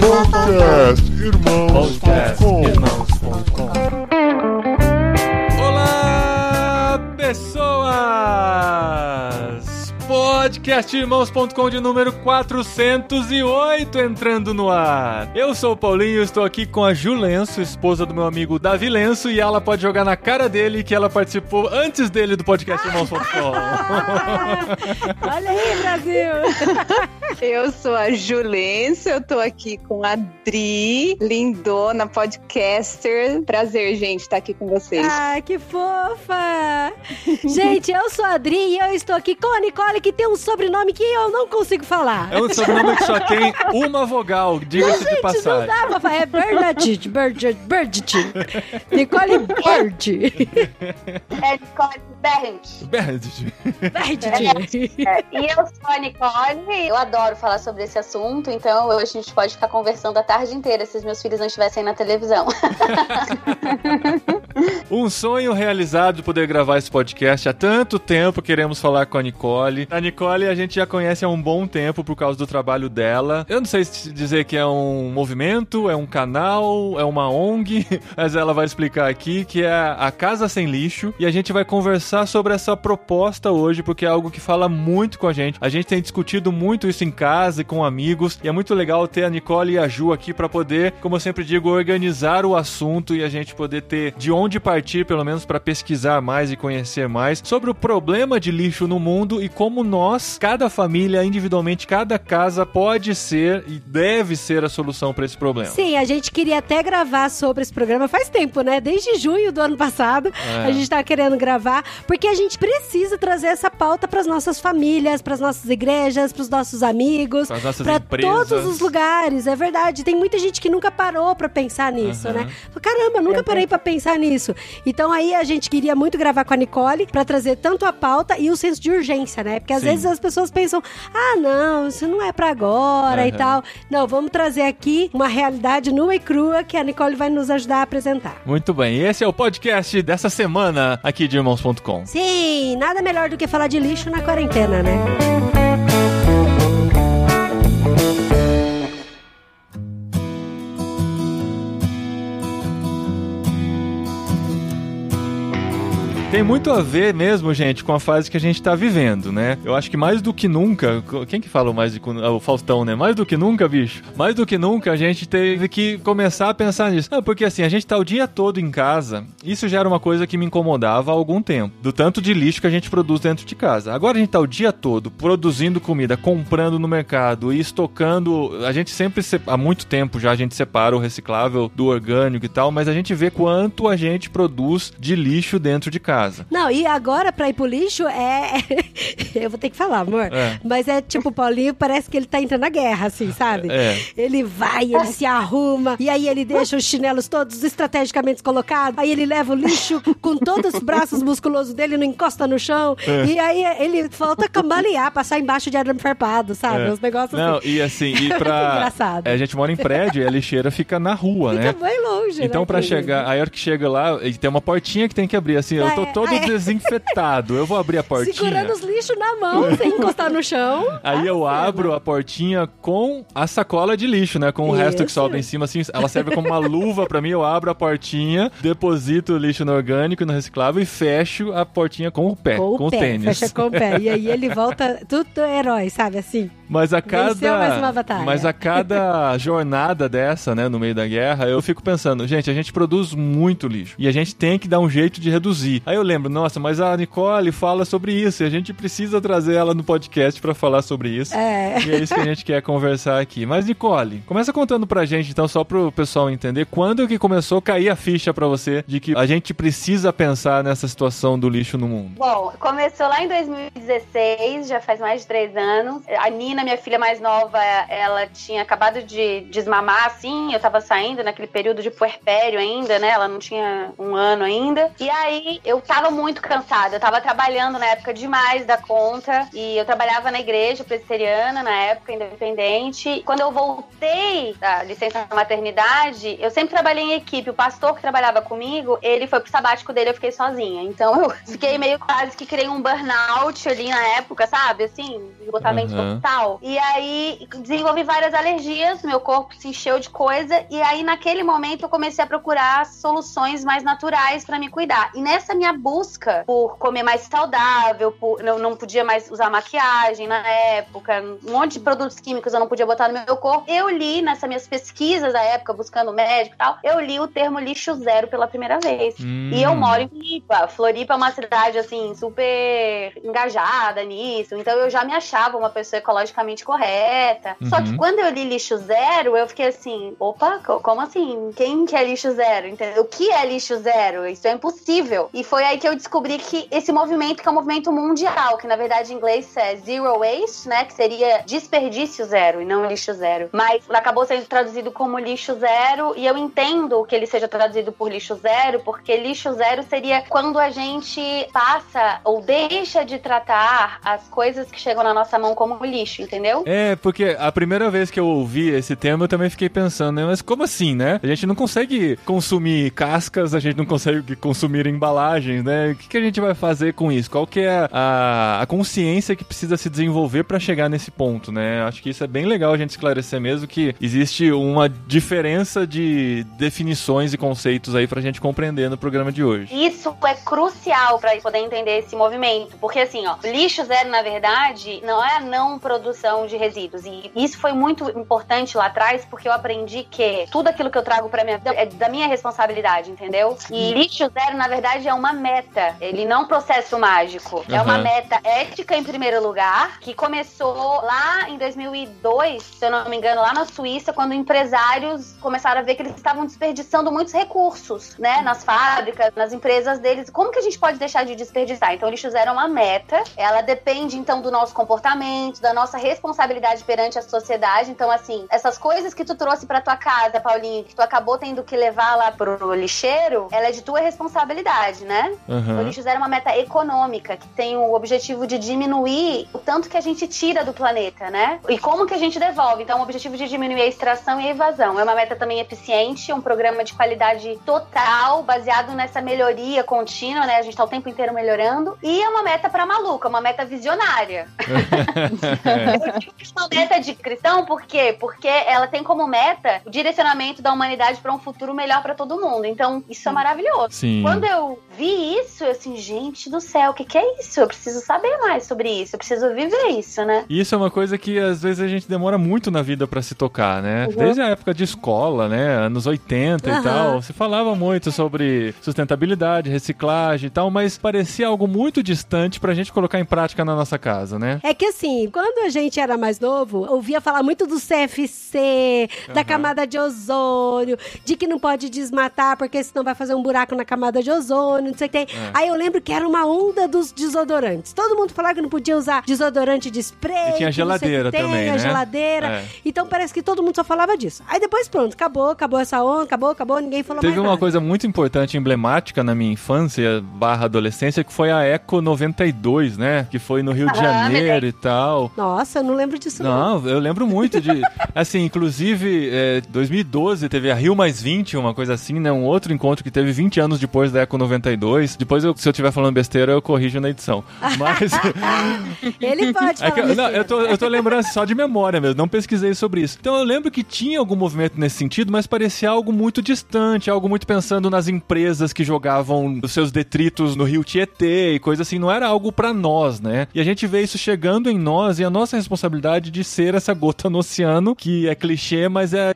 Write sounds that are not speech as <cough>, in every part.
Podcast Irmãos.com Irmãos.com Podcastirmãos.com de número 408 entrando no ar. Eu sou o Paulinho, estou aqui com a Ju Lenço, esposa do meu amigo Davi Lenço, e ela pode jogar na cara dele que ela participou antes dele do Podcastirmãos.com. <laughs> Olha aí, Brasil! Eu sou a Julença, eu tô aqui com a Dri, lindona, podcaster. Prazer, gente, estar aqui com vocês. Ai, que fofa! Gente, eu sou a Adri e eu estou aqui com a Nicole, que tem um sobrenome que eu não consigo falar. É um sobrenome que só tem uma vogal, diga-se de Gente, não passagem. dá pra. É Bernadette, Bernadette, Bernadette. Nicole Bird. É Nicole Bernd. Bernadette. Bernadette. É, e eu sou a Nicole, eu adoro falar sobre esse assunto, então hoje a gente pode ficar conversando a tarde inteira se os meus filhos não estivessem na televisão. <laughs> Um sonho realizado de poder gravar esse podcast. Há tanto tempo queremos falar com a Nicole. A Nicole a gente já conhece há um bom tempo por causa do trabalho dela. Eu não sei se dizer que é um movimento, é um canal, é uma ONG, <laughs> mas ela vai explicar aqui que é a Casa Sem Lixo. E a gente vai conversar sobre essa proposta hoje, porque é algo que fala muito com a gente. A gente tem discutido muito isso em casa e com amigos. E é muito legal ter a Nicole e a Ju aqui para poder, como eu sempre digo, organizar o assunto e a gente poder ter de onde partir, pelo menos para pesquisar mais e conhecer mais sobre o problema de lixo no mundo e como nós, cada família, individualmente, cada casa pode ser e deve ser a solução para esse problema. Sim, a gente queria até gravar sobre esse programa faz tempo, né? Desde junho do ano passado, É. a gente tá querendo gravar, porque a gente precisa trazer essa pauta para as nossas famílias, para as nossas igrejas, para os nossos amigos, para todos os lugares. É verdade. Tem muita gente que nunca parou para pensar nisso, Aham. né? Fala, Caramba, nunca parei para pensar nisso. Então aí a gente queria muito gravar com a Nicole para trazer tanto a pauta e o senso de urgência, né? Porque às Sim. vezes as pessoas pensam: "Ah, não, isso não é para agora" e Aham. tal. Não, vamos trazer aqui uma realidade nua e crua que a Nicole vai nos ajudar a apresentar. Muito bem, esse é o podcast dessa semana aqui de irmãos.com. Sim, nada melhor do que falar de lixo na quarentena, né? Tem muito a ver mesmo, gente, com a fase que a gente tá vivendo, né? Eu acho que mais do que nunca, quem que falou mais de ah, o Faustão, né? Mais do que nunca, bicho. Mais do que nunca a gente teve que começar a pensar nisso. Não, porque assim, a gente tá o dia todo em casa. Isso já era uma coisa que me incomodava há algum tempo, do tanto de lixo que a gente produz dentro de casa. Agora a gente tá o dia todo produzindo comida, comprando no mercado e estocando. A gente sempre se- há muito tempo já a gente separa o reciclável do orgânico e tal, mas a gente vê quanto a gente produz de lixo dentro de casa. Não, e agora pra ir pro lixo é. <laughs> Eu vou ter que falar, amor. É. Mas é tipo, o Paulinho parece que ele tá entrando na guerra, assim, sabe? É. Ele vai, ele se arruma, e aí ele deixa os chinelos todos estrategicamente colocados, aí ele leva o lixo com todos os braços musculosos dele, não encosta no chão, É. e aí ele falta cambalear, passar embaixo de arame farpado, sabe? É. Uns negócios Não, assim. e assim, e <laughs> É pra. engraçado. É, a gente mora em prédio e a lixeira fica na rua, né? Fica bem longe, Então, né, pra chegar, aí a hora que chega lá, tem uma portinha que tem que abrir, assim, eu tô Todo é. desinfetado, eu vou abrir a portinha. Segurando os lixos na mão, sem encostar no chão. Aí eu Ah, abro a portinha com a sacola de lixo, né? Com o resto que Isso. sobra em cima, assim, ela serve como uma luva pra mim. Eu abro a portinha, deposito o lixo no orgânico, no reciclável e fecho a portinha com o pé, com, com o o pé, tênis. fecha com o pé. E aí ele volta tudo herói, sabe assim? Mas a Venceu mais uma cada, batalha. mas a cada <laughs> jornada dessa, né, no meio da guerra, eu fico pensando, gente, a gente produz muito lixo e a gente tem que dar um jeito de reduzir. Aí eu lembro, nossa, mas a Nicole fala sobre isso e a gente precisa trazer ela no podcast pra falar sobre isso. É. E é isso que a gente quer conversar aqui. Mas Nicole, começa contando pra gente então só pro pessoal entender quando que começou a cair a ficha pra você de que a gente precisa pensar nessa situação do lixo no mundo. Bom, começou lá em 2016, já faz mais de três anos. A Nina, minha filha mais nova, ela tinha acabado de desmamar, assim, eu tava saindo naquele período de puerpério ainda, né? Ela não tinha um ano ainda. E aí eu tava muito cansada, eu tava trabalhando na época demais da conta e eu trabalhava na igreja presbiteriana, na época independente. Quando eu voltei da licença maternidade, eu sempre trabalhei em equipe. O pastor que trabalhava comigo, ele foi pro sabático dele, eu fiquei sozinha. Então eu <laughs> fiquei meio quase que criei um burnout ali na época, sabe? Assim, esgotamento Uhum. total. Tal. E aí desenvolvi várias alergias, meu corpo se encheu de coisa. E aí, naquele momento, eu comecei a procurar soluções mais naturais para me cuidar. E nessa minha busca por comer mais saudável, por, não, não podia mais usar maquiagem na época, um monte de produtos químicos eu não podia botar no meu corpo. Eu li nessas minhas pesquisas da época, buscando médico e tal, eu li o termo lixo zero pela primeira vez. Hum. E eu moro em Floripa. Floripa é uma cidade, assim, super engajada nisso. Então eu já me achava uma pessoa correta. Uhum. Só que quando eu li lixo zero, eu fiquei assim, opa, co- como assim? Quem que é lixo zero? Entendeu? O que é lixo zero? Isso é impossível. E foi aí que eu descobri que esse movimento, que é um movimento mundial, que na verdade em inglês é zero waste, né? Que seria desperdício zero e não lixo zero. Mas acabou sendo traduzido como lixo zero e eu entendo que ele seja traduzido por lixo zero, porque lixo zero seria quando a gente passa ou deixa de tratar as coisas que chegam na nossa mão como lixo, entendeu? É, porque a primeira vez que eu ouvi esse termo, eu também fiquei pensando, né? Mas como assim, né? A gente não consegue consumir cascas, a gente não consegue consumir embalagens, né? O que, que a gente vai fazer com isso? Qual que é a, a consciência que precisa se desenvolver para chegar nesse ponto, né? Acho que isso é bem legal a gente esclarecer mesmo que existe uma diferença de definições e conceitos aí pra gente compreender no programa de hoje. Isso é crucial para poder entender esse movimento, porque assim, ó, lixo zero na verdade não é não produção de resíduos e isso foi muito importante lá atrás porque eu aprendi que tudo aquilo que eu trago para minha vida é da minha responsabilidade, entendeu? E lixo zero na verdade é uma meta, ele não é um processo mágico, é uma Aham. meta ética em primeiro lugar que começou lá em 2002, se eu não me engano, lá na Suíça, quando empresários começaram a ver que eles estavam desperdiçando muitos recursos, né, nas fábricas, nas empresas deles. Como que a gente pode deixar de desperdiçar? Então, o lixo zero é uma meta, ela depende então do nosso comportamento, da nossa responsabilidade perante a sociedade. Então, assim, essas coisas que tu trouxe pra tua casa, Paulinho, que tu acabou tendo que levar lá pro lixeiro, ela é de tua responsabilidade, né? Aham. O lixo zero é uma meta econômica que tem o objetivo de diminuir o tanto que a gente tira do planeta, né? E como que a gente devolve. Então, o objetivo de diminuir a extração e a evasão. É uma meta também eficiente, um programa de qualidade total, baseado nessa melhoria contínua, né? A gente tá o tempo inteiro melhorando. E é uma meta pra maluca, uma meta visionária. <laughs> <laughs> Eu digo que é uma meta de cristão, por quê? Porque ela tem como meta o direcionamento da humanidade pra um futuro melhor pra todo mundo. Então, isso é maravilhoso. Sim. Quando eu vi isso, eu assim, gente do céu, o que, que é isso? Eu preciso saber mais sobre isso, eu preciso viver isso, né? E Isso é uma coisa que às vezes a gente demora muito na vida pra se tocar, né? Uhum. Desde a época de escola, né? Anos 80 e Aham. tal, se falava muito sobre sustentabilidade, reciclagem e tal, mas parecia algo muito distante pra gente colocar em prática na nossa casa, né? É que assim, quando a gente era mais novo, ouvia falar muito do CFC, da Aham. camada de ozônio, de que não pode desmatar porque senão vai fazer um buraco na camada de ozônio, não sei o que tem. É. Aí eu lembro que era uma onda dos desodorantes. Todo mundo falava que não podia usar desodorante de spray. E tinha geladeira tem, também, a né? geladeira. É. Então parece que todo mundo só falava disso. Aí depois pronto, acabou, acabou essa onda, acabou, acabou, ninguém falou Teve mais uma nada. coisa muito importante, emblemática na minha infância barra adolescência, que foi a Eco 92, né? Que foi no Rio de Ah, Janeiro e tal. Nossa, eu não lembro disso não. Não, eu lembro muito de. <laughs> Assim, inclusive, é, 2012 teve a Rio Mais 20, uma coisa assim, né? Um outro encontro que teve 20 anos depois da Eco 92. Depois, eu- se eu estiver falando besteira, eu corrijo na edição. Mas. <laughs> Ele pode É que não, eu tô, eu tô lembrando só de memória mesmo, não pesquisei sobre isso. Então eu lembro que tinha algum movimento nesse sentido, mas parecia algo muito distante, algo muito pensando nas empresas que jogavam os seus detritos no rio Tietê e coisa assim. Não era algo pra nós, né? E a gente vê isso chegando em nós e a nossa responsabilidade de ser essa gota no oceano, que é clichê, mas é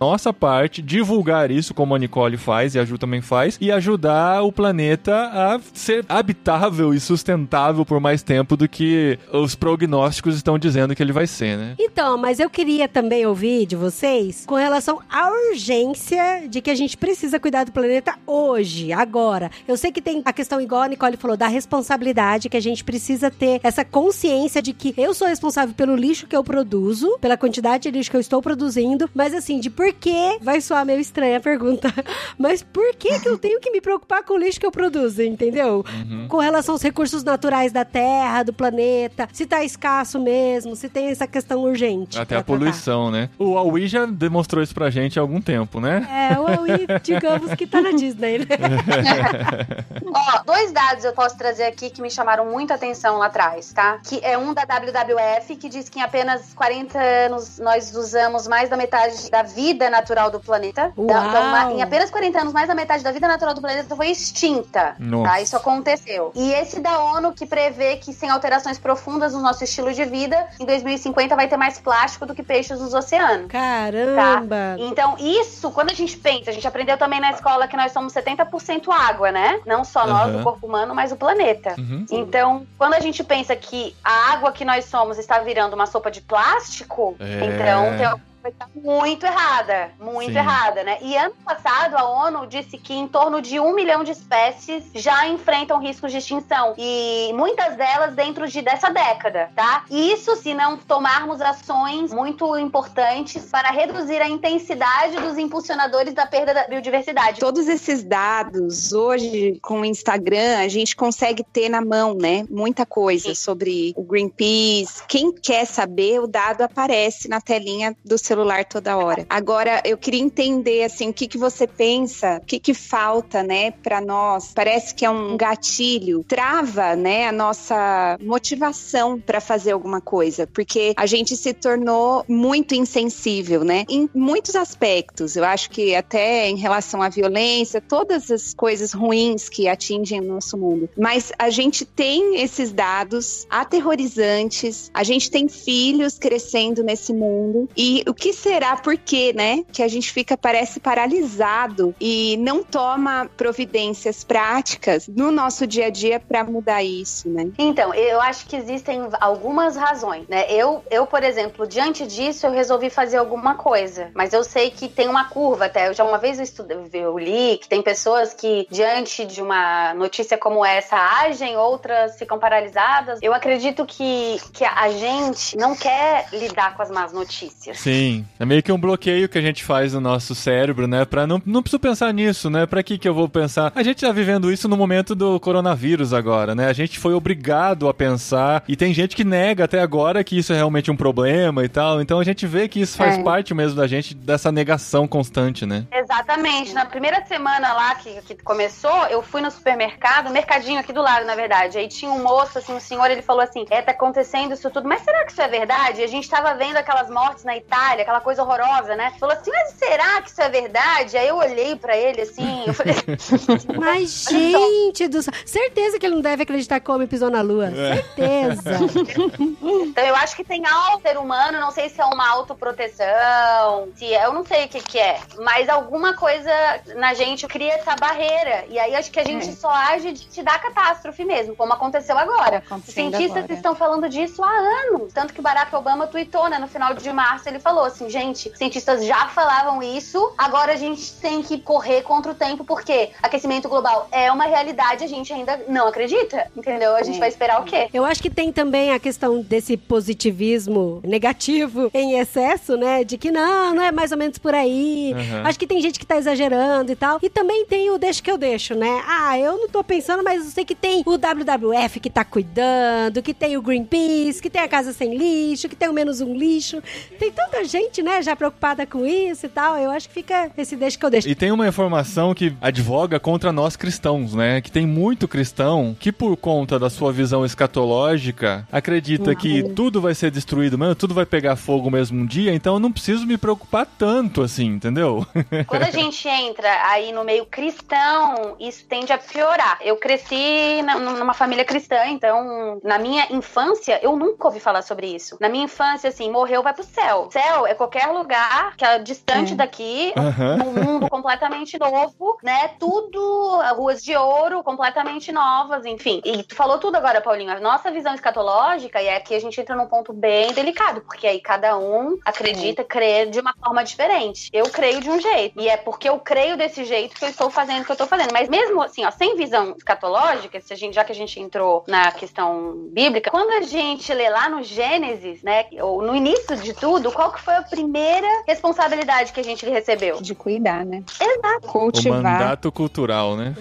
nossa parte, divulgar isso como a Nicole faz e a Ju também faz, e ajudar o planeta a ser habitável e sustentável por mais tempo do que os prognósticos estão dizendo que ele vai ser, né? Então, mas eu queria também ouvir de vocês com relação à urgência de que a gente precisa cuidar do planeta hoje, agora. Eu sei que tem a questão, igual a Nicole falou, da responsabilidade, que a gente precisa ter essa consciência de que eu sou responsável pelo lixo que eu produzo, pela quantidade de lixo que eu estou produzindo, mas assim, de por por que, vai soar meio estranha a pergunta, <laughs> mas por que que eu tenho que me preocupar com o lixo que eu produzo, entendeu? Uhum. Com relação aos recursos naturais da Terra, do planeta, se tá escasso mesmo, se tem essa questão urgente. Até a poluição, né? O Huawei já demonstrou isso pra gente há algum tempo, né? É, o Huawei, <laughs> digamos que tá na Disney, né? <laughs> Ó, dois dados eu posso trazer aqui que me chamaram muita atenção lá atrás, tá? Que é um da WWF, que diz que em apenas 40 anos nós usamos mais da metade da vida natural do planeta. Uau! Da- então, ma- em apenas 40 anos, mais da metade da vida natural do planeta foi extinta. Nossa. Tá? Isso aconteceu. E esse da ONU que prevê que sem alterações profundas no nosso estilo de vida, em 2050 vai ter mais plástico do que peixes nos oceanos. Caramba! Então, isso, quando a gente pensa, a gente aprendeu também na escola que nós somos 70% água, né? Não só nós, o corpo humano, mas o planeta. Uhum. Então, quando a gente pensa que a água que nós somos está virando uma sopa de plástico, É. então tem que tá muito errada. Muito Sim. errada, né? E ano passado a ONU disse que em torno de um milhão de espécies já enfrentam riscos de extinção. E muitas delas dentro de dessa década, tá? Isso se não tomarmos ações muito importantes para reduzir a intensidade dos impulsionadores da perda da biodiversidade. Todos esses dados, hoje, com o Instagram, a gente consegue ter na mão, né? Muita coisa sobre o Greenpeace. Quem quer saber, o dado aparece na telinha do celular toda hora. Agora, eu queria entender, assim, o que, que você pensa, o que, que falta, né, para nós. Parece que é um gatilho, trava, né, a nossa motivação para fazer alguma coisa, porque a gente se tornou muito insensível, né, em muitos aspectos. Eu acho que até em relação à violência, todas as coisas ruins que atingem o nosso mundo. Mas a gente tem esses dados aterrorizantes, a gente tem filhos crescendo nesse mundo e o que será, por quê, né, que a gente fica parece paralisado e não toma providências práticas no nosso dia a dia para mudar isso, né? Então, eu acho que existem algumas razões, né? Eu, eu, por exemplo, diante disso, eu resolvi fazer alguma coisa. Mas eu sei que tem uma curva até. Eu já uma vez eu, estudei, eu li que tem pessoas que, diante de uma notícia como essa, agem, outras ficam paralisadas. Eu acredito que, que a gente não quer lidar com as más notícias. Sim, é meio que um bloqueio que a gente faz no nosso cérebro, né? Pra não, não preciso pensar nisso, né? Pra que que eu vou pensar? A gente tá vivendo isso no momento do coronavírus agora, né? A gente foi obrigado a pensar e tem gente que nega até agora que isso é realmente um problema e tal. Então a gente vê que isso faz É. parte mesmo da gente dessa negação constante, né? Exatamente. Na primeira semana lá que, que começou, eu fui no supermercado, mercadinho aqui do lado, na verdade. Aí tinha um moço, assim, um senhor, ele falou assim: é, tá acontecendo isso tudo, mas será que isso é verdade? E a gente tava vendo aquelas mortes na Itália, aquela coisa horrorosa, né? Falou assim, mas será que isso é verdade? Aí eu olhei pra ele assim, eu falei, <laughs> Mas, <laughs> gente do céu. Certeza que ele não deve acreditar que o homem pisou na lua. Certeza. <laughs> Então eu acho que tem algo ser humano, não sei se é uma autoproteção, se é, eu não sei o que que é, mas alguma coisa na gente cria essa barreira. E aí acho que a gente É. só age de te dar catástrofe mesmo, como aconteceu agora. Tá Os cientistas agora. estão falando disso há anos. Tanto que o Barack Obama tweetou, né, no final de março, ele falou assim, gente, cientistas já falavam isso, agora a gente tem que correr contra o tempo, porque aquecimento global é uma realidade, a gente ainda não acredita, entendeu? A gente É. vai esperar o quê? Eu acho que tem também a questão desse positivismo negativo <laughs> em excesso, né? De que não, não é mais ou menos por aí. Uhum. Acho que tem gente que tá exagerando e tal. E também tem o deixa que eu deixo, né? Ah, eu não tô pensando, mas eu sei que tem o WWF que tá cuidando, que tem o Greenpeace, que tem a Casa Sem Lixo, que tem o Menos Um Lixo. Tem tanta gente, né, já preocupada com isso e tal. Eu acho que fica esse deixa que eu deixo. E tem uma informação que advoga contra nós cristãos, né? Que tem muito cristão que, por conta da sua visão escatológica, acredita que tudo vai ser destruído mesmo, tudo vai pegar fogo mesmo um dia, então eu não preciso me preocupar tanto assim, entendeu? <laughs> Quando a gente entra aí no meio cristão, isso tende a piorar. Eu cresci numa família cristã, então na minha infância eu nunca ouvi falar sobre isso. Na minha infância, assim, morreu, vai pro céu. Céu é qualquer lugar que é distante É. daqui, Aham. um mundo <laughs> completamente novo, né? Tudo, ruas de ouro completamente novas, enfim. E tu falou tudo agora, Paulinho. A nossa visão escatológica, e aqui a gente entra num ponto bem delicado, porque aí cada um acredita, crê de uma forma diferente. Eu creio de um jeito. E E é porque eu creio desse jeito que eu estou fazendo o que eu estou fazendo. Mas mesmo assim, ó, sem visão escatológica, se a gente, já que a gente entrou na questão bíblica, quando a gente lê lá no Gênesis, né, ou no início de tudo, qual que foi a primeira responsabilidade que a gente recebeu? De cuidar, né? Exato. O Cultivar. mandato cultural, né?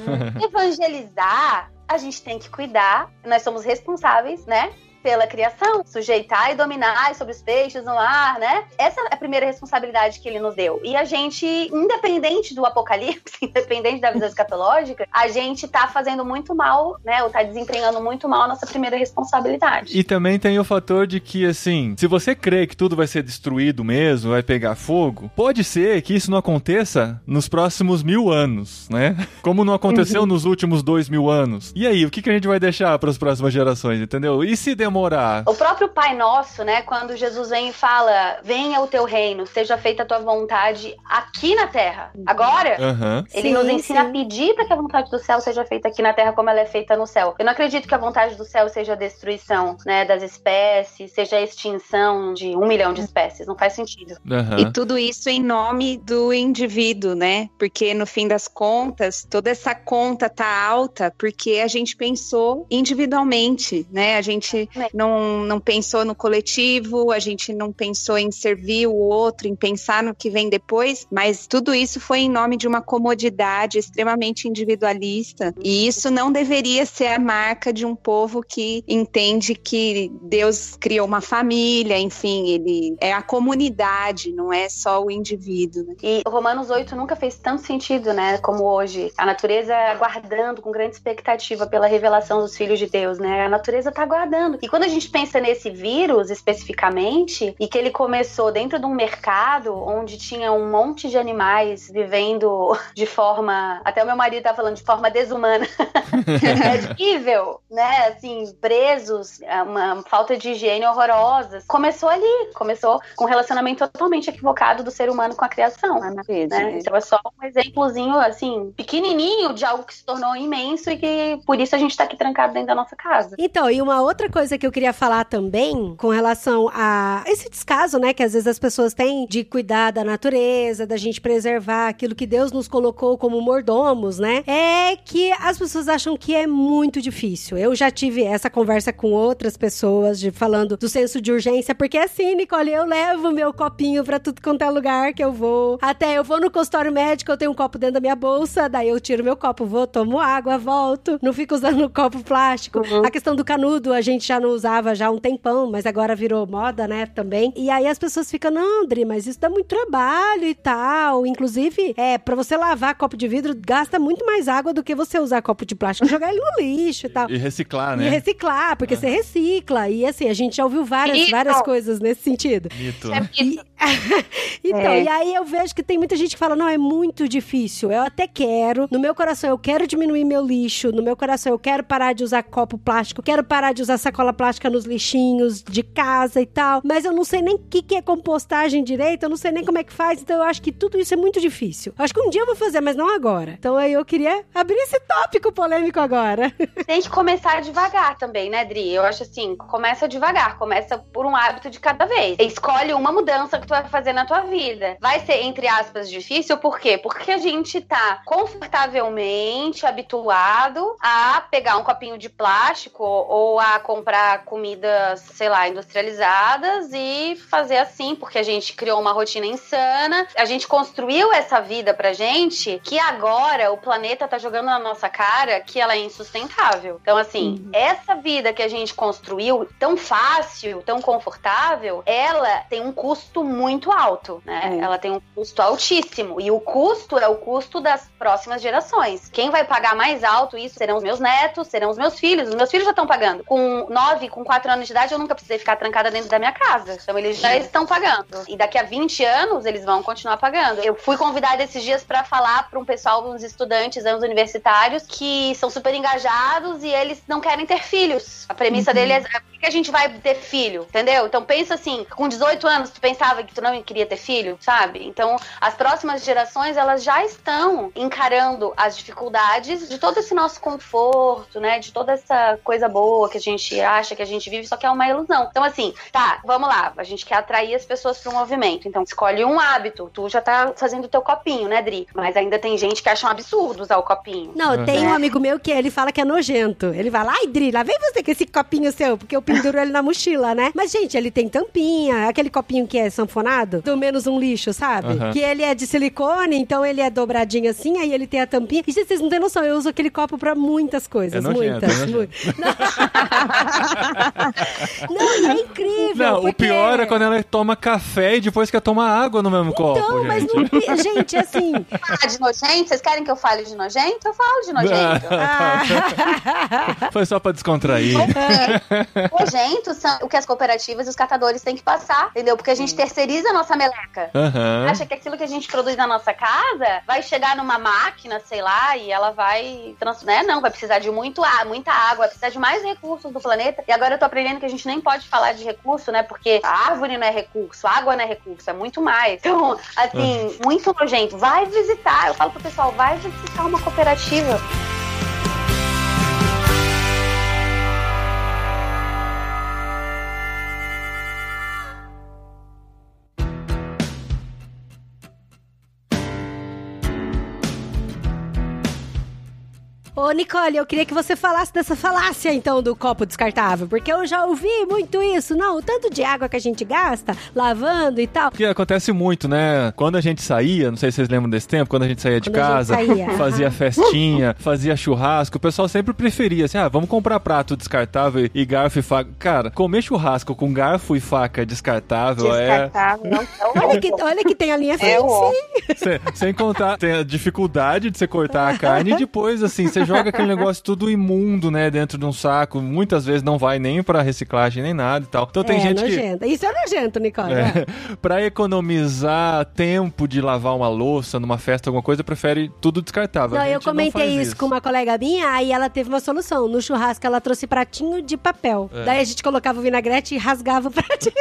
Evangelizar, a gente tem que cuidar, nós somos responsáveis, né? Pela criação, sujeitar e dominar sobre os peixes no mar, né? Essa é a primeira responsabilidade que ele nos deu. E a gente, independente do apocalipse, <laughs> independente da visão escatológica, a gente tá fazendo muito mal, né? Ou tá desempenhando muito mal a nossa primeira responsabilidade. E também tem o fator de que, assim, se você crê que tudo vai ser destruído mesmo, vai pegar fogo, pode ser que isso não aconteça nos próximos mil anos, né? <laughs> Como não aconteceu nos últimos dois mil anos. E aí, o que, que a gente vai deixar para as próximas gerações, entendeu? E se demorar? O próprio Pai Nosso, né, quando Jesus vem e fala: Venha o teu reino, seja feita a tua vontade aqui na terra. Agora, Aham. ele Sim, nos ensina sim. a pedir para que a vontade do céu seja feita aqui na terra como ela é feita no céu. Eu não acredito que a vontade do céu seja a destruição, né, das espécies, seja a extinção de um milhão de espécies. Não faz sentido. Aham. E tudo isso em nome do indivíduo, né? Porque no fim das contas, toda essa conta tá alta porque a gente pensou individualmente, né? A gente Não, não pensou no coletivo, a gente não pensou em servir o outro, em pensar no que vem depois, mas tudo isso foi em nome de uma comodidade extremamente individualista. E isso não deveria ser a marca de um povo que entende que Deus criou uma família, enfim, ele é a comunidade, não é só o indivíduo. né? E Romanos 8 nunca fez tanto sentido, né, como hoje. A natureza aguardando com grande expectativa pela revelação dos filhos de Deus, né? A natureza tá aguardando. E quando a gente pensa nesse vírus especificamente, e que ele começou dentro de um mercado onde tinha um monte de animais vivendo de forma, até o meu marido tá falando de forma desumana, <laughs> é horrível, né? Assim, presos, é uma falta de higiene horrorosa. Começou ali, começou com um relacionamento totalmente equivocado do ser humano com a criação. A natureza, Né? né? Então é só um exemplozinho, assim, pequenininho de algo que se tornou imenso e que por isso a gente tá aqui trancado dentro da nossa casa. Então, e uma outra coisa que eu queria falar também, com relação a esse descaso, né, que às vezes as pessoas têm de cuidar da natureza, da gente preservar aquilo que Deus nos colocou como mordomos, né, é que as pessoas acham que é muito difícil. Eu já tive essa conversa com outras pessoas, de falando do senso de urgência, porque assim, Nicole, eu levo meu copinho pra tudo quanto é lugar que eu vou. Até eu vou no consultório médico, eu tenho um copo dentro da minha bolsa, daí eu tiro meu copo, vou, tomo água, volto. Não fico usando copo plástico. A questão do canudo a gente já não usava já há um tempão, mas agora virou moda, né, também. E aí as pessoas ficam, não, André, mas isso dá muito trabalho e tal. Inclusive, é, pra você lavar copo de vidro, gasta muito mais água do que você usar copo de plástico e jogar ele no lixo e tal. E reciclar, E né? reciclar, porque você recicla. E assim, a gente já ouviu várias, várias coisas nesse sentido. Mito, É né? isso. <laughs> Então, É. e aí eu vejo que tem muita gente que fala: não, é muito difícil. Eu até quero. No meu coração, eu quero diminuir meu lixo. No meu coração, eu quero parar de usar copo plástico. Quero parar de usar sacola plástica nos lixinhos de casa e tal. Mas eu não sei nem o que, que é compostagem direito. Eu não sei nem como é que faz. Então, eu acho que tudo isso é muito difícil. Acho que um dia eu vou fazer, mas não agora. Então, aí eu queria abrir esse tópico polêmico agora. <laughs> Tem que começar devagar também, né, Dri? Eu acho assim, começa devagar, começa por um hábito de cada vez. Escolhe uma mudança que tu vai fazer na tua vida. Vai ser, entre aspas, difícil, por quê? Porque a gente tá confortavelmente habituado a pegar um copinho de plástico ou a comprar comidas, sei lá, industrializadas e fazer assim, porque a gente criou uma rotina insana, a gente construiu essa vida pra gente que agora o planeta tá jogando na nossa cara que ela é insustentável. Então, assim, essa vida que a gente construiu tão fácil, tão confortável, ela tem um custo muito alto, né? É. Ela tem um custo altíssimo. E o custo é o custo das próximas gerações. Quem vai pagar mais alto isso serão os meus netos, serão os meus filhos. Os meus filhos já estão pagando. Com 9, com 4 anos de idade, eu nunca precisei ficar trancada dentro da minha casa. Então, eles já estão pagando. E daqui a 20 anos, eles vão continuar pagando. Eu fui convidada esses dias para falar para um pessoal, uns estudantes, anos universitários, que são super engajados e eles não querem ter filhos. A premissa deles é por que que a gente vai ter filho, entendeu? Então pensa assim, com 18 anos tu pensava que tu não queria ter filho, sabe? Então as próximas gerações elas já estão encarando as dificuldades de todo esse nosso conforto, né? De toda essa coisa boa que a gente acha que a gente vive, só que é uma ilusão. Então assim, tá, vamos lá, a gente quer atrair as pessoas para o movimento. Então escolhe um hábito. Tu já tá fazendo o teu copinho, né, Dri? Mas ainda tem gente que acha um absurdo usar o copinho. Não, Uhum. tem um amigo meu que ele fala que é nojento. Ele vai lá, ai, Dri, lá vem você com esse copinho seu, porque eu penduro ele na mochila, né? Mas, gente, ele tem tampinha, aquele copinho que é sanfonado, do menos um lixo, sabe? Uhum. Que ele é de silicone, então ele é dobradinho assim, aí ele tem a tampinha. E gente, vocês não têm noção, eu uso aquele copo pra muitas coisas. É nojento, muitas. é nojento. mu- <laughs> <laughs> Não, não é incrível. Não, o porque- pior é quando ela toma café e depois quer tomar água no mesmo copo, Então, mas gente. não. pi- Gente, assim. Falar de nojento? Vocês querem que eu fale de nojento? Eu falo de nojento. ah, Foi só pra descontrair. Nojento são o que as cooperativas e os catadores têm que passar, entendeu? Porque a gente terceiriza a nossa meleca. Aham. Acha que aquilo que a gente produz na nossa casa vai chegar numa máquina, sei lá, e ela vai. Trans... Né? Não, vai precisar de muito ar, muita água, vai precisar de mais recursos do planeta. E agora eu tô aprendendo que a gente nem pode falar de recurso, né? Porque a árvore não é recurso, a água não é recurso, é muito mais. Então, assim, muito nojento. Vai visitar. Eu falo pro pessoal, vai visitar uma cooperativa. Ô, Nicole, eu queria que você falasse dessa falácia, então, do copo descartável. Porque eu já ouvi muito isso. Não, o tanto de água que a gente gasta lavando e tal. Porque acontece muito, né? Quando a gente saía, não sei se vocês lembram desse tempo, quando a gente saía de Quando casa, saía. <laughs> fazia festinha, fazia churrasco, o pessoal sempre preferia assim: ah, vamos comprar prato descartável e garfo e faca. Cara, comer churrasco com garfo e faca descartável é. Descartável, não tão Olha que, olha que tem a linha É fancy. Sem, sem contar, tem a dificuldade de você cortar a carne e depois, assim, você joga aquele negócio tudo imundo, né, dentro de um saco. Muitas vezes não vai nem pra reciclagem nem nada e tal. Então tem é, gente que. nojento. Isso é nojento, Nicole. É, <laughs> pra economizar tempo de lavar uma louça numa festa, alguma coisa, prefere tudo descartável. Não, eu comentei faz isso, com uma colega minha, aí ela teve uma solução. No churrasco, ela trouxe pratinho de papel. É. Daí a gente colocava o vinagrete e rasgava o pratinho.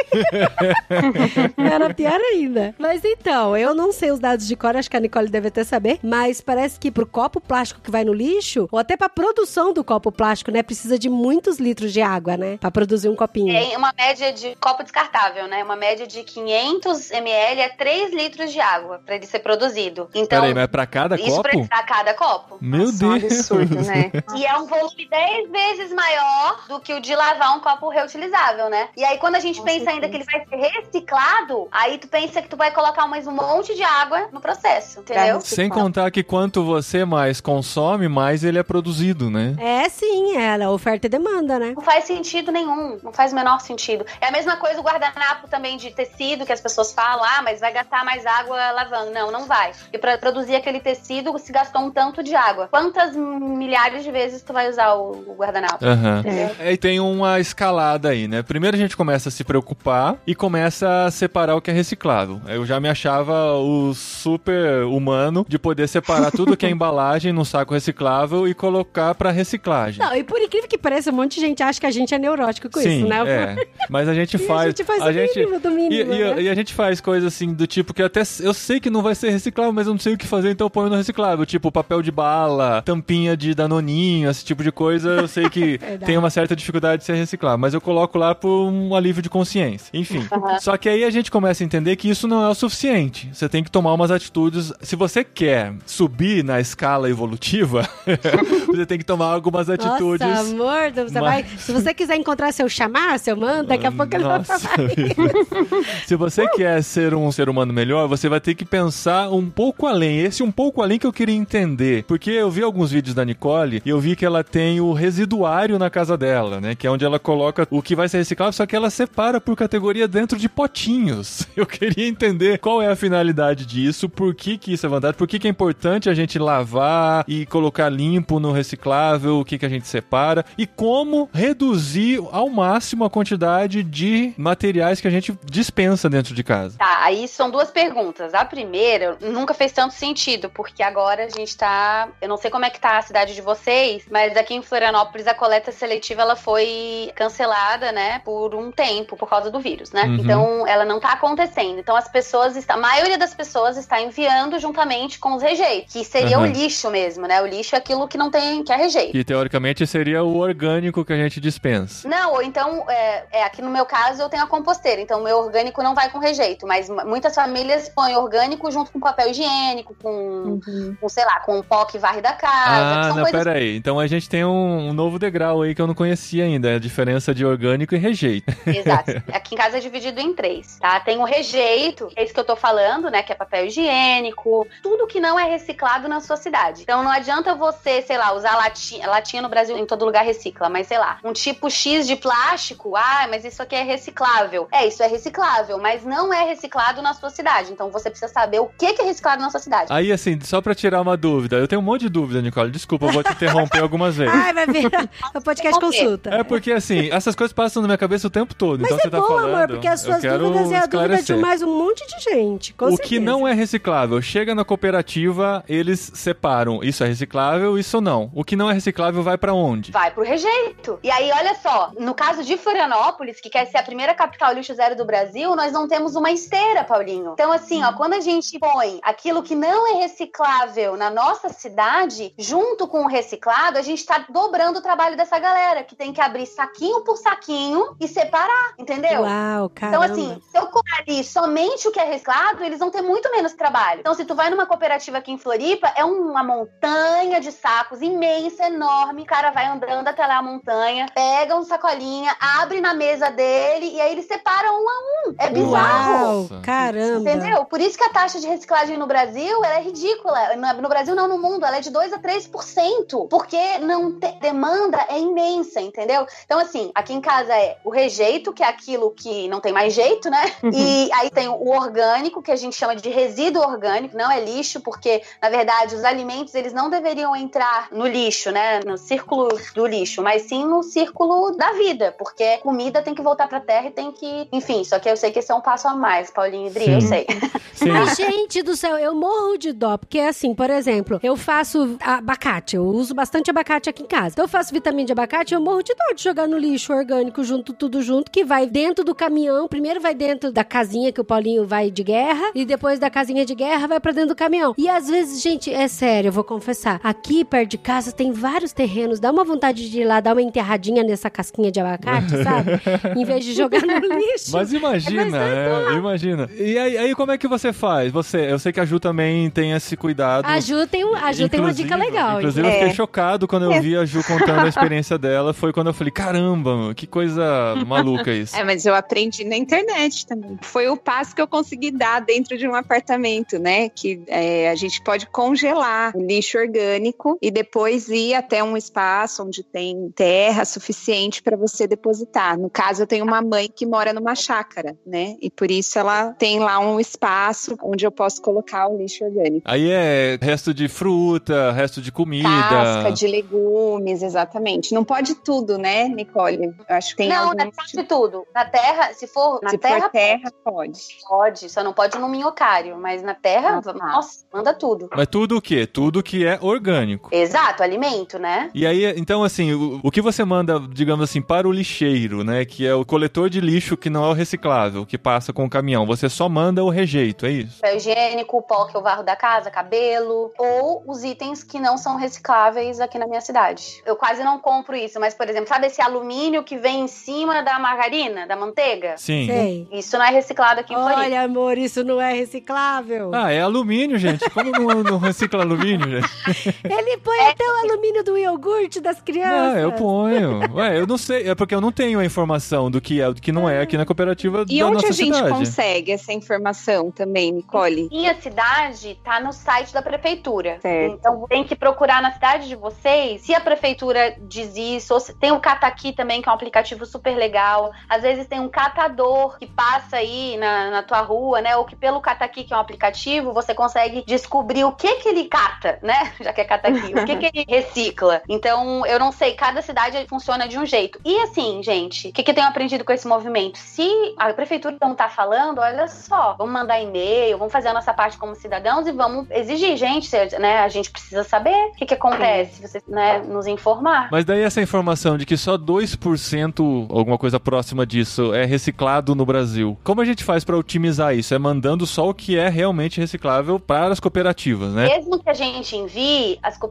<laughs> Era pior ainda. Mas então, eu não sei os dados de cor, acho que a Nicole deve até saber, mas parece que pro copo plástico que vai no lixo, ou até pra produção do copo plástico, né, precisa de muitos litros de água, né, pra produzir um copinho. É uma média de copo descartável, né? Uma média de 500 ml é 3 litros de água pra ele ser produzido. Então, Peraí, mas é pra cada isso copo? pra cada copo. Meu Nossa, é um Deus. absurdo, né? <laughs> E é um volume 10 vezes maior do que o de lavar um copo reutilizável, né? E aí, quando a gente Com pensa ainda que ele vai ser reciclado, aí tu pensa que tu vai colocar mais um monte de água no processo, entendeu? Sem contar que quanto você mais consome, mais ele é produzido, né? É sim, é a oferta e demanda, né? Não faz sentido nenhum, não faz o menor sentido. É a mesma coisa o guardanapo também de tecido que as pessoas falam, ah, mas vai gastar mais água lavando. Não, não vai. E pra produzir aquele tecido se gastou um tanto de água. Quantas milhares de vezes tu vai usar o, guardanapo? Aham. É. E tem uma escalada aí, né? Primeiro a gente começa a se preocupar e começa a separar o que é reciclável. Eu já me achava o super humano de poder separar tudo que é <laughs> embalagem num saco reciclável e colocar pra reciclagem. Não, e por incrível que pareça, um monte de gente acha que a gente é neurótico com Sim, isso, né? é. Mas a gente <laughs> faz. a gente faz o mínimo do mínimo, e, né? e a gente faz coisas assim do tipo que até eu sei que não vai ser reciclável, mas eu não sei o que fazer, então eu ponho no reciclável. Tipo, papel de bala, tampinha de danoninho, esse tipo de coisa. Eu sei que <laughs> <laughs> tem uma certa dificuldade de ser reciclável, mas eu coloco lá por um alívio de consciência. Enfim. Só que aí a gente começa a entender que isso não é o suficiente. Você tem que tomar umas atitudes. Se você quer subir na escala evolutiva, <laughs> você tem que tomar algumas atitudes. Nossa, amor, você Mas- vai, se você quiser encontrar seu chamar, seu mano, daqui a pouco ele vai Se você quer ser um ser humano melhor, você vai ter que pensar um pouco além. Esse um pouco além que eu queria entender. Porque eu vi alguns vídeos da Nicole e eu vi que ela tem o residuário na casa dela, né? Que é onde ela coloca o que vai ser reciclável, só que ela separa por categoria dentro de potinhos. <laughs> Eu queria entender qual é a finalidade disso, por que, que isso é vantagem, por que, que é importante a gente lavar e colocar limpo limpo no reciclável, o que, que a gente separa e como reduzir ao máximo a quantidade de materiais que a gente dispensa dentro de casa. Tá, aí são duas perguntas. A primeira nunca fez tanto sentido, porque agora a gente tá. Eu não sei como é que tá a cidade de vocês, mas aqui em Florianópolis a coleta seletiva ela foi cancelada, né, por um tempo, por causa do vírus, né? Uhum. Então ela não tá acontecendo. Então as pessoas, está, a maioria das pessoas está enviando juntamente com os rejeitos, que seria Uhum. o lixo mesmo, né? O lixo é aquilo que não tem, que é rejeito. Que teoricamente seria o orgânico que a gente dispensa. Não, ou então, é, é, aqui no meu caso eu tenho a composteira, então o meu orgânico não vai com rejeito, mas muitas famílias põem orgânico junto com papel higiênico, com, com sei lá, com pó que varre da casa, que Ah, são não, coisas pera aí. Então a gente tem um, um novo degrau aí que eu não conhecia ainda, a diferença de orgânico e rejeito. <laughs> Exato. Aqui em casa é dividido em três, tá? Tem o rejeito, é isso que eu tô falando, né? Que é papel higiênico, tudo que não é reciclado na sua cidade. Então não adianta você, sei lá, usar latinha. Latinha no Brasil em todo lugar recicla, mas sei lá, um tipo X de plástico, ah, mas isso aqui é reciclável. É, isso é reciclável, mas não é reciclado na sua cidade. Então você precisa saber o que que é reciclado na sua cidade. Aí, assim, só pra tirar uma dúvida, eu tenho um monte de dúvida, Nicole. Desculpa, eu vou te interromper algumas <laughs> vezes. Ai, vai virar o podcast consulta. É porque, assim, essas coisas passam na minha cabeça o tempo todo. Mas então é você tá bom, falando. amor, porque as eu suas quero dúvidas é a dúvida de mais um monte de gente. com O certeza. que não é reciclável, chega na cooperativa, eles separam. Isso é reciclável, isso não. O que não é reciclável vai pra onde? vai pro rejeito. E aí, olha só, no caso de Florianópolis, que quer ser a primeira capital lixo zero do Brasil, nós não temos uma esteira, Paulinho. Então, assim, ó, quando a gente põe aquilo que não é reciclável na nossa cidade, junto com o reciclado, a gente tá dobrando o trabalho dessa galera, que tem que abrir saquinho por saquinho e separar, entendeu? Uau, Então, caramba. assim, se eu colocar ali somente o que é reciclado, eles vão ter muito menos trabalho. Então, se tu vai numa cooperativa aqui em Floripa, é uma montanha de sacos imensa, enorme. O cara vai andando até lá a montanha, pega um sacolinha, abre na mesa dele e aí eles separam um a um. É bizarro. Uau, caramba. Entendeu? Por isso que a taxa de reciclagem no Brasil ela é ridícula. No no Brasil, não no mundo, ela é de 2 a 3%. Porque não te- demanda é imensa, entendeu? Então, assim, aqui em casa é o rejeito, que é aquilo que não tem mais jeito, né? E aí tem o orgânico, que a gente chama de resíduo orgânico, não é lixo, porque, na verdade, os alimentos eles não deveriam entrar no lixo, né? No círculo do lixo, mas sim no círculo da vida, porque comida tem que voltar pra terra e tem que. Enfim, só que eu sei que esse é um passo a mais, Paulinho e Dri, eu sei. <laughs> Sim. Mas, gente do céu, eu morro de dó, porque assim, por exemplo, eu faço abacate, eu uso bastante abacate aqui em casa. Então eu faço vitamina de abacate, eu morro de dó de jogar no lixo orgânico junto, tudo junto, que vai dentro do caminhão, primeiro vai dentro da casinha que o Paulinho vai de guerra, e depois da casinha de guerra vai pra dentro do caminhão. E às vezes, gente, é sério, eu vou confessar, aqui perto de casa tem vários terrenos, dá uma vontade de ir lá dar uma enterradinha nessa casquinha de abacate, sabe? em vez de jogar no <laughs> lixo. Mas imagina, Mas é né? Imagina. E aí, aí como é que você faz? Você, eu sei que a Ju também tem esse cuidado. A Ju tem, a Ju tem uma dica legal. Inclusive, eu É. fiquei chocado quando eu É. vi a Ju contando a <laughs> experiência dela. Foi quando eu falei: caramba, que coisa maluca isso. É, mas eu aprendi na internet também. Foi o passo que eu consegui dar dentro de um apartamento, né? Que é, a gente pode congelar o lixo orgânico e depois ir até um espaço onde tem terra suficiente para você depositar. No caso, eu tenho uma mãe que mora numa chácara, né? E por isso ela tem lá um espaço onde eu posso colocar o lixo orgânico. Aí é resto de fruta, resto de comida. Casca de legumes, exatamente. Não pode tudo, né, Nicole? Eu acho que tem não, alguns... não pode tudo. Na terra, se for na Se terra, for terra, pode. pode. Só não pode no minhocário. Mas na terra, Ah, tá. nossa, manda tudo. Mas tudo o quê? Tudo que é orgânico. Exato, alimento, né? E aí, então, assim, o, o que você manda, digamos assim, para o lixeiro, né? Que é o coletor de lixo que não é o reciclável, que passa com o caminhão. Você só manda o rejeito, é isso? Papel higiênico, o pó que eu varro da casa, cabelo, ou os itens que não são recicláveis aqui na minha cidade. Eu quase não compro isso, mas, por exemplo, sabe esse alumínio que vem em cima da margarina, da manteiga? Sim. Sei. Isso não é reciclado aqui em Floripa. Olha, amor, isso não é reciclável. Ah, é alumínio, gente. Como não, não recicla alumínio, gente? Ele <laughs> põe até o alumínio do iogurte das crianças. Ah, eu ponho. <laughs> Ué, eu não sei. É porque eu não tenho a informação do que é, do que não é aqui na cooperativa E da onde nossa a gente cidade. consegue essa informação também, Nicole? Minha cidade tá no site da prefeitura. Certo. Então tem que procurar na cidade de vocês se a prefeitura diz isso. Ou se, tem o Cataqui também, que é um aplicativo super legal. Às vezes tem um catador que passa aí na, na tua rua, né? Ou que pelo Cataqui, que é um aplicativo, você consegue descobrir o que que ele cata, né? <laughs> Já que é Cataqui. Aqui? O que, que ele recicla? Então, eu não sei, cada cidade funciona de um jeito. E assim, gente, o que, que eu tenho aprendido com esse movimento? Se a prefeitura não tá falando, olha só, vamos mandar e-mail, vamos fazer a nossa parte como cidadãos e vamos exigir, gente, né? A gente precisa saber o que, que acontece, você né, nos informar. Mas daí essa informação de que só 2%, alguma coisa próxima disso, é reciclado no Brasil. Como a gente faz para otimizar isso? É mandando só o que é realmente reciclável para as cooperativas, né? Mesmo que a gente envie, as cooperativas,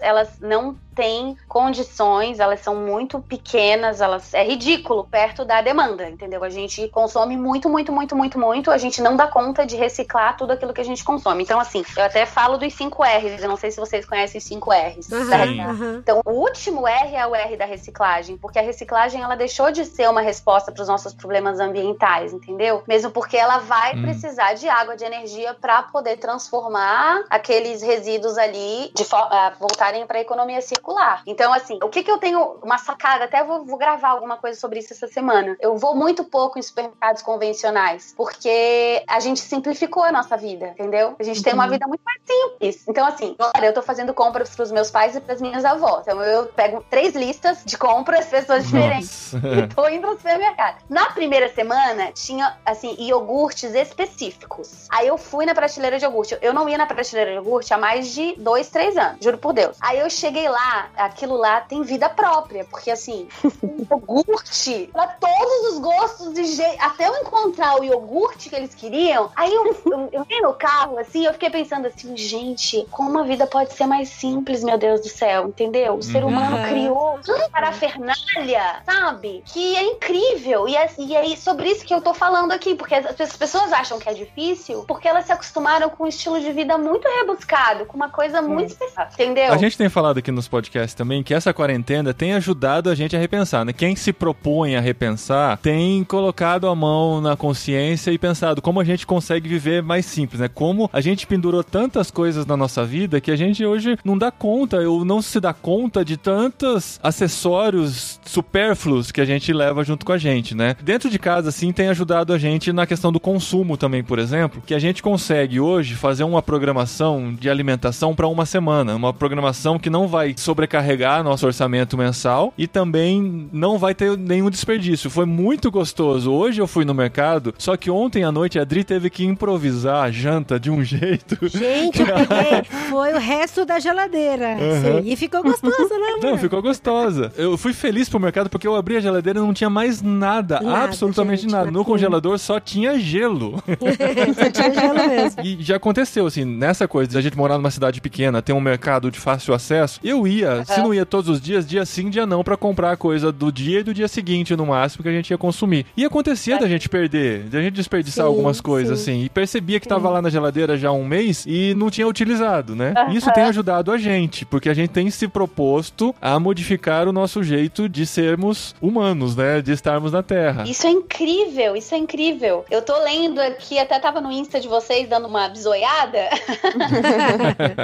elas não têm condições, elas são muito pequenas, elas é ridículo perto da demanda, entendeu? A gente consome muito, muito, muito, muito, muito, a gente não dá conta de reciclar tudo aquilo que a gente consome. Então, assim, eu até falo dos 5 R's, eu não sei se vocês conhecem os 5 R's. Uhum, uhum. Então, o último R é o R da reciclagem, porque a reciclagem ela deixou de ser uma resposta para os nossos problemas ambientais, entendeu? Mesmo porque ela vai hum. precisar de água, de energia para poder transformar aqueles resíduos ali de uh, voltarem para a economia circular. Então, assim, o que que eu tenho uma sacada, até vou, vou gravar alguma coisa sobre isso essa semana. Eu vou muito pouco em supermercados convencionais, porque a gente simplificou a nossa vida, entendeu? A gente tem uma vida muito mais simples. Então, assim, olha, eu tô fazendo compras pros meus pais e pras minhas avós. Então, eu pego três listas de compras, pessoas diferentes. <laughs> e tô indo no supermercado. Na primeira semana, tinha, assim, iogurtes específicos. Aí eu fui na prateleira de iogurte. Eu não ia na prateleira de iogurte há mais de dois, três anos, juro por Deus. Aí eu cheguei lá, aquilo lá tem vida própria, porque assim, <laughs> iogurte pra todos os gostos de jeito. Até eu encontrar o iogurte que eles queriam, aí eu, <laughs> eu, eu vim no carro, assim, eu fiquei pensando assim, gente, como a vida pode ser mais simples, meu Deus do céu, entendeu? O ser humano uhum. criou tanta parafernália, sabe? Que é incrível. E é, e é sobre isso que eu tô falando aqui, porque as pessoas acham que é difícil porque elas se acostumaram com um estilo de vida muito rebuscado, com uma coisa muito especial, entendeu? A gente tem falado aqui nos podcasts também que essa quarentena tem ajudado a gente a repensar, né? Quem se propõe a repensar tem colocado a mão na consciência e pensado como a gente consegue viver mais simples, né? Como a gente pendurou tantas coisas na nossa vida que a gente hoje não dá conta, ou não se dá conta de tantos acessórios supérfluos que a gente leva junto com a gente, né? Dentro de casa, assim, tem ajudado a gente na questão do consumo também, por exemplo, que a gente consegue hoje fazer uma programação de alimentação para uma semana, uma programação que não vai sobrecarregar nosso orçamento mensal e também não vai ter nenhum desperdício. Foi muito gostoso. Hoje eu fui no mercado, só que ontem à noite a Adri teve que improvisar a janta de um <laughs> jeito. Gente, é, foi o resto da geladeira. Uhum. E ficou gostosa, né? Amor? Não, ficou gostosa. Eu fui feliz pro mercado porque eu abri a geladeira e não tinha mais nada, nada absolutamente gente, nada. No congelador só tinha gelo. <laughs> só tinha gelo mesmo. E já aconteceu, assim, nessa coisa de a gente morar numa cidade pequena, ter um mercado de fácil acesso, eu ia, uhum. se não ia todos os dias, dia sim, dia não, para comprar a coisa do dia e do dia seguinte, no máximo, que a gente ia consumir. E acontecia da gente perder, da gente desperdiçar sim, algumas coisas, sim. assim, e percebia que sim. tava lá na geladeira já há um mês e não tinha utilizado, né? Uhum. Isso tem ajudado a gente, porque a gente tem se proposto a modificar o nosso jeito de sermos humanos, né? De estarmos na Terra. Isso é incrível, isso é incrível. Eu tô lendo aqui, até tava no Insta de vocês dando uma bisoiada. <laughs>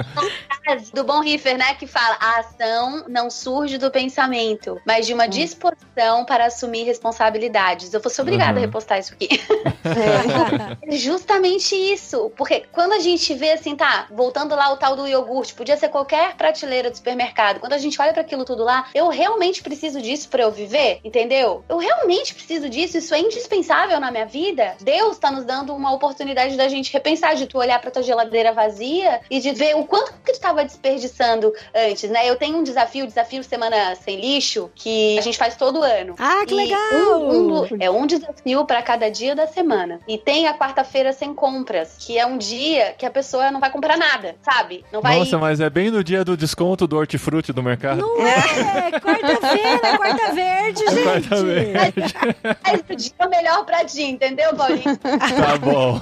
<laughs> do Bom Riffer, né? Que fala: a ação não surge do pensamento, mas de uma hum. disposição para assumir responsabilidades. Eu vou ser obrigada uhum. a repostar isso aqui. <laughs> É. Justamente isso. Porque quando a gente vê assim, tá, voltando lá o tal do iogurte, podia ser qualquer prateleira do supermercado. Quando a gente olha para aquilo tudo lá, eu realmente preciso disso para eu viver, entendeu? Eu realmente preciso disso, isso é indispensável na minha vida. Deus tá nos dando uma oportunidade da gente repensar, de tu olhar pra tua geladeira vazia e de ver o quanto que tu tava desperdiçando antes, né? Eu tenho um desafio, desafio Semana Sem Lixo, que a gente faz todo ano. Ah, que e legal! Um, um, é um desafio para cada dia da semana. E tem a quarta-feira sem compras, que é um dia que a pessoa não vai comprar nada, sabe? Não vai... Nossa, mas é bem no dia do desconto do hortifruti do mercado. Não é! Quarta-feira, quarta verde, gente! Quarta verde. Mas o dia é melhor pra ti, entendeu, Paulinho? Tá bom.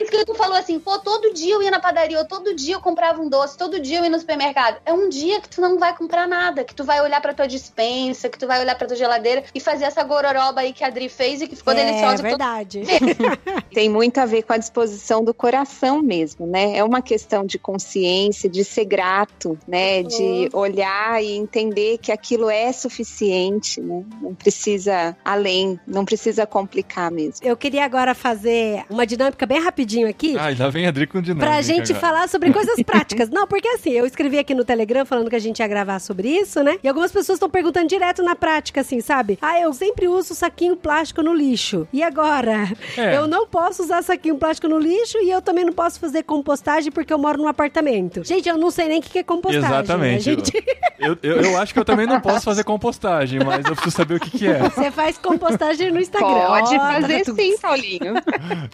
Que tu falou assim, pô, todo dia eu ia na padaria, ou todo dia eu comprava um doce, todo dia eu ia no supermercado. É um dia que tu não vai comprar nada, que tu vai olhar pra tua dispensa, que tu vai olhar pra tua geladeira e fazer essa gororoba aí que a Adri fez e que ficou é, deliciosa. É verdade. <laughs> Tem muito a ver com a disposição do coração mesmo, né? É uma questão de consciência, de ser grato, né? De olhar e entender que aquilo é suficiente, né? Não precisa além, não precisa complicar mesmo. Eu queria agora fazer uma dinâmica bem rapidinho aqui. Ai, lá vem a Dri com dinâmica. Pra gente agora. falar sobre <laughs> coisas práticas. Não, porque assim, eu escrevi aqui no Telegram falando que a gente ia gravar sobre isso, né? E algumas pessoas estão perguntando direto na prática, assim, sabe? Ah, eu sempre uso saquinho plástico no lixo. E agora? É. Eu não posso usar saquinho plástico no lixo e eu também não posso fazer compostagem porque eu moro num apartamento. Gente, eu não sei nem o que é compostagem. Exatamente. A gente... Eu, eu, eu acho que eu também não posso fazer compostagem, mas eu preciso saber o que, que é. Você faz compostagem no Instagram. Pode Ó, fazer tá- sim, Paulinho.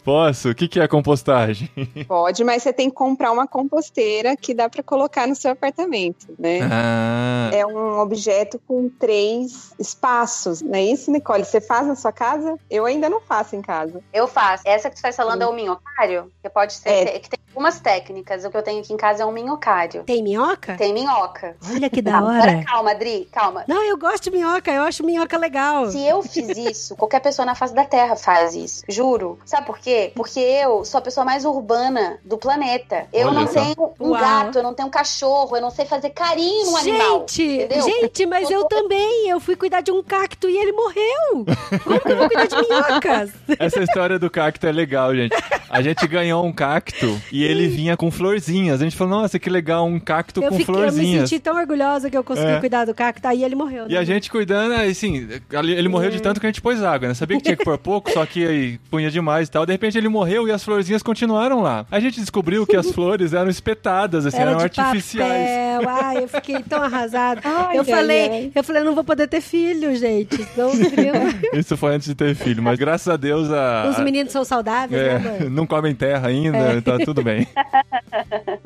Posso? O que, que é compostagem? <laughs> Pode, mas você tem que comprar uma composteira que dá pra colocar no seu apartamento, né? Ah, É um objeto com três espaços, não é isso, Nicole? Você faz na sua casa? Eu ainda não faço em casa. Eu faço. Essa que você está falando é o minhocário? Que pode ser. É. Que tem algumas técnicas. O que eu tenho aqui em casa é um minhocário. Tem minhoca? Tem minhoca. Olha que <laughs> da Agora, hora. calma, Adri, calma. Não, eu gosto de minhoca, eu acho minhoca legal. Se eu fiz isso, qualquer pessoa na face da Terra faz isso. Juro. Sabe por quê? Porque eu sou a pessoa mais urbana do planeta. Eu Olha não tenho um Uau. gato, eu não tenho um cachorro, eu não sei fazer carinho no animal. Gente, entendeu? gente, mas eu também. Eu fui cuidar de um cacto e ele morreu. Como que eu vou cuidar de minhocas? essa história do cacto é legal, gente. A gente ganhou um cacto e ele vinha com florzinhas. A gente falou, nossa, que legal, um cacto Eu, com fiquei, eu me florzinhas. senti tão orgulhosa que eu consegui É. cuidar do cacto. Aí ele morreu. E né? a gente cuidando, assim, ele morreu de tanto que a gente pôs água, né? Sabia que tinha que pôr pouco, só que aí punha demais e tal. De repente ele morreu e as florzinhas continuaram lá. A gente descobriu que as flores eram espetadas, assim, Era eram de artificiais. papel. Ai, eu fiquei tão arrasada. Ai, eu ai, falei, ai. eu falei, eu não vou poder ter filho, gente. Não, <laughs> Isso foi antes de ter filho, mas graças a Deus a. Os meninos são saudáveis, é, né, mãe? não comem terra ainda, tá tudo bem. <laughs>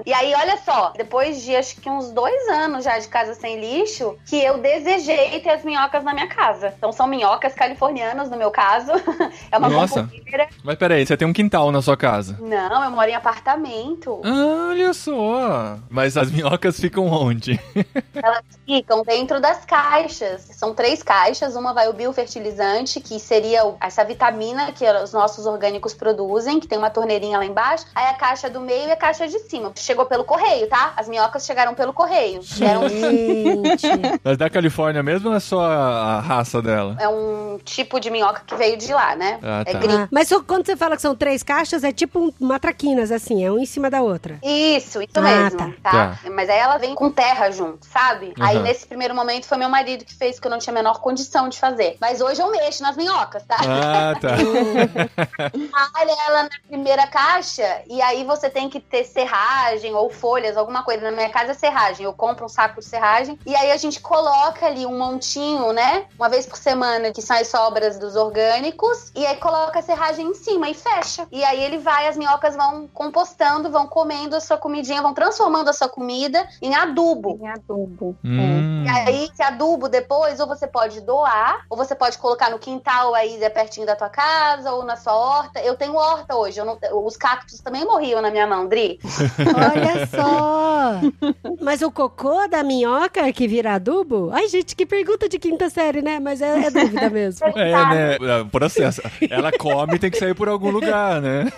E aí, olha só, depois de acho que uns dois anos já de casa sem lixo, que eu desejei ter as minhocas na minha casa. Então são minhocas californianas, no meu caso. <laughs> É uma Nossa. Mas peraí, você tem um quintal na sua casa. Não, eu moro em apartamento. Ah, olha só. Mas as minhocas ficam onde? <laughs> Elas ficam dentro das caixas. São três caixas. Uma vai o biofertilizante, que seria essa vitamina que os nossos orgânicos produzem, que tem uma torneirinha lá embaixo. Aí a caixa do meio e a caixa de cima. Chegou pelo correio, tá? As minhocas chegaram pelo correio. Eram Gente. <laughs> Mas da Califórnia mesmo ou é só a, a raça dela? é um tipo de minhoca que veio de lá, né? Ah, É tá. gringo. Ah, mas só quando você fala que são três caixas, é tipo um- matraquinas, assim, é um em cima da outra. Isso, isso Ah, mesmo, tá. tá. Mas aí ela vem com terra junto, sabe? Aí Aham. nesse primeiro momento foi meu marido que fez, que eu não tinha a menor condição de fazer. Mas hoje eu mexo nas minhocas, tá? Ah, tá. <laughs> Olha ela na primeira caixa e aí você tem que ter serragem ou folhas, alguma coisa. Na minha casa é serragem. Eu compro um saco de serragem e aí a gente coloca ali um montinho, né? Uma vez por semana, que são as sobras dos orgânicos, e aí coloca a serragem em cima e fecha. E aí ele vai, as minhocas vão compostando, vão comendo a sua comidinha, vão transformando a sua comida em adubo. Em adubo. Hum. E aí, esse adubo depois, ou você pode doar, ou você pode colocar no quintal aí, é pertinho da tua casa, ou na sua horta. Eu tenho horta hoje, eu não- os cactos também morriam na minha mão, Dri. <laughs> Olha só! Mas o cocô da minhoca que vira adubo? Ai, gente, que pergunta de quinta série, né? Mas é, é dúvida mesmo. É, né? é, Processo. Ela come e tem que sair por algum lugar, né?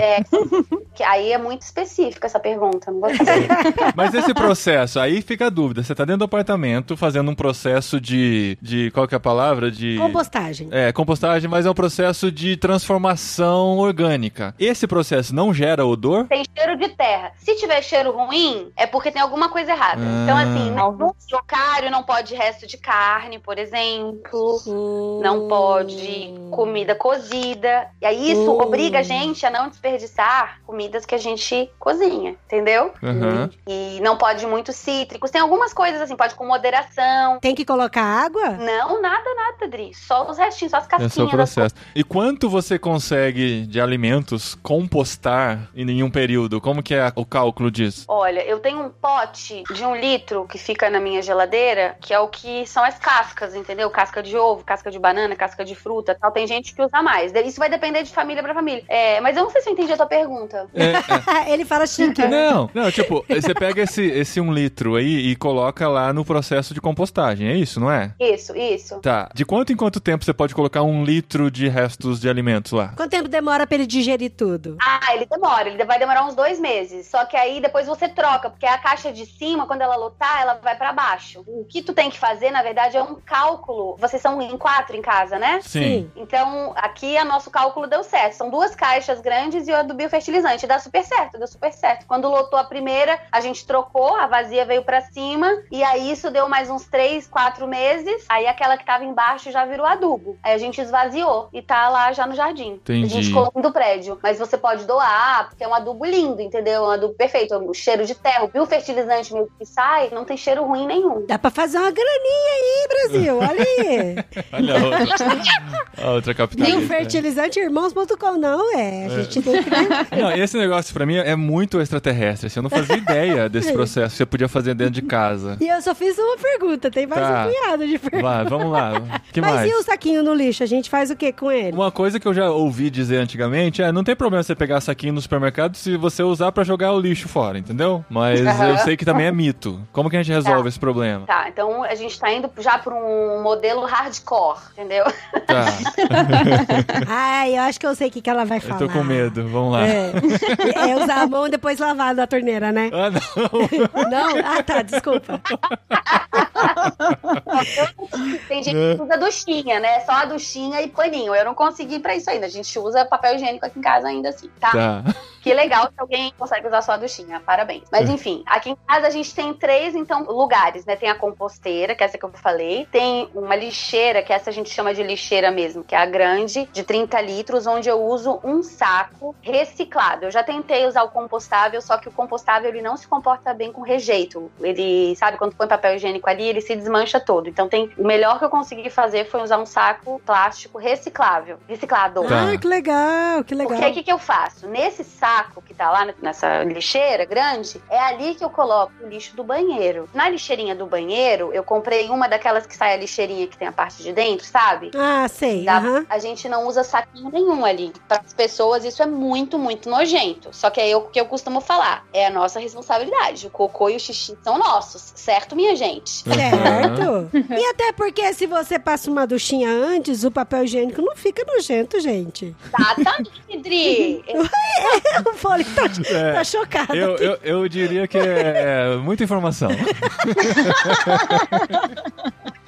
É, <laughs> que aí é muito específica essa pergunta, não vou saber. Mas esse processo, aí fica a dúvida. Você tá dentro do apartamento fazendo um processo de. de qual que é a palavra? De. Compostagem. É, compostagem, mas é um processo de transformação orgânica. Esse processo não gera odor? Tem cheiro de terra. Se tiver cheiro ruim, é porque tem alguma coisa errada. Ah. Então, assim, no locário não pode resto de carne, por exemplo. Não pode comida cozida. E aí isso Hum. obriga a gente a não desperdiçar comidas que a gente cozinha, entendeu? Aham. E não pode muito cítricos. Tem algumas coisas assim, pode com moderação. Tem que colocar água? Não, nada, nada, Dri. Só os restinhos, só as Esse é casquinhas. o processo. E quanto você consegue de alimentos compostar em nenhum período? Como que é o cálculo disso? Olha, eu tenho um pote de um litro que fica na minha geladeira, que é o que são as cascas, entendeu? Casca de ovo, casca de banana, casca de fruta, tal. Tem gente que usa mais. Isso vai depender de família pra família. É, mas eu não sei se eu entendi a tua pergunta. É, é. <laughs> Ele fala chique. Não, não, tipo, você pega esse, esse um litro aí e coloca lá no processo de compostagem, é isso, não é? Isso, isso. Tá. De quanto em quanto tempo você pode colocar um litro de restos de alimentos lá? Quanto tempo demora pra ele digerir tudo? Ah, ele demora, ele vai demorar uns dois meses. Só que aí depois você troca, porque a caixa de cima, quando ela lotar, ela vai pra baixo. O que tu tem que fazer, na verdade, é um cálculo. Vocês são em quatro em casa, né? Sim. Então, aqui o nosso cálculo deu certo. São duas caixas grandes e a do biofertilizante. Dá super certo, deu super certo. Quando lotou a primeira, a gente trocou, a vazia veio pra cima, e aí isso deu mais uns três, quatro meses. Aí aquela que tava embaixo já virou adubo. Aí a gente esvaziou e tá lá já no jardim. Entendi. A gente colocou do prédio. Mas você pode doar, porque é um adubo lindo, entendeu? É um adubo perfeito. O cheiro de terra, o biofertilizante mesmo que sai, não tem cheiro ruim nenhum. Dá pra fazer uma graninha aí, Brasil. Olha aí. <laughs> Olha a outra, a outra capitalista. Biofertilizanteirmãos.com. Não, é. A gente tem que. <laughs> Não, esse negócio pra mim é muito extraterrestre. assim, Eu não fazia ideia desse <laughs> processo que você podia fazer dentro de casa. E eu só fiz uma pergunta. Tem mais Tá. um punhado de perguntas. Vai, vamos lá. que Mas mais? e o saquinho no lixo? A gente faz o que com ele? Uma coisa que eu já ouvi dizer antigamente é não tem problema você pegar saquinho no supermercado se você usar pra jogar o lixo fora, entendeu? Mas Aham. eu sei que também é mito. Como que a gente resolve Tá. esse problema? Tá, então a gente tá indo já pra um modelo hardcore, entendeu? Tá, <laughs> Ai, eu acho que eu sei o que, que ela vai eu falar. tô com medo. Vamos lá. É. <laughs> é usar a mão e depois lavar da torneira, né? Ah, não. <laughs> Não? Ah, tá, desculpa. Tem gente que usa duchinha, né? Só a duchinha e paninho. Eu não consegui ir pra isso ainda. A gente usa papel higiênico aqui em casa ainda assim, tá? Tá. Que legal que alguém consegue usar só a duchinha. Parabéns. Mas enfim, aqui em casa a gente tem três, então, lugares, né? Tem a composteira, que é essa que eu falei. Tem uma lixeira, que essa a gente chama de lixeira mesmo, que é a grande, de 30 litros, onde eu uso um saco reciclado. Eu já tentei usar o compostável, só que o compostável ele não se comporta bem com rejeito. Ele, sabe, quando põe papel higiênico ali, ele se desmancha todo. Então tem. O melhor que eu consegui fazer foi usar um saco plástico reciclável. Reciclado. Tá. Ah, que legal, que legal. Porque aí o que, que eu faço? Nesse saco que tá lá nessa lixeira grande, é ali que eu coloco o lixo do banheiro. Na lixeirinha do banheiro, eu comprei uma daquelas que sai a lixeirinha que tem a parte de dentro, sabe? Ah, sei. Dá- aham. A gente não usa saquinho nenhum ali. Para as pessoas, isso é muito, muito nojento. Só que é eu- o que eu costumo falar. É a nossa responsabilidade. O cocô e o xixi são nossos. Certo, minha gente? Certo. e até porque se você passa uma duchinha antes, o papel higiênico não fica nojento, gente. Exatamente, Dri. <laughs> O Fole tá, É. tá chocado. Eu, eu, eu diria que é muita informação. <laughs>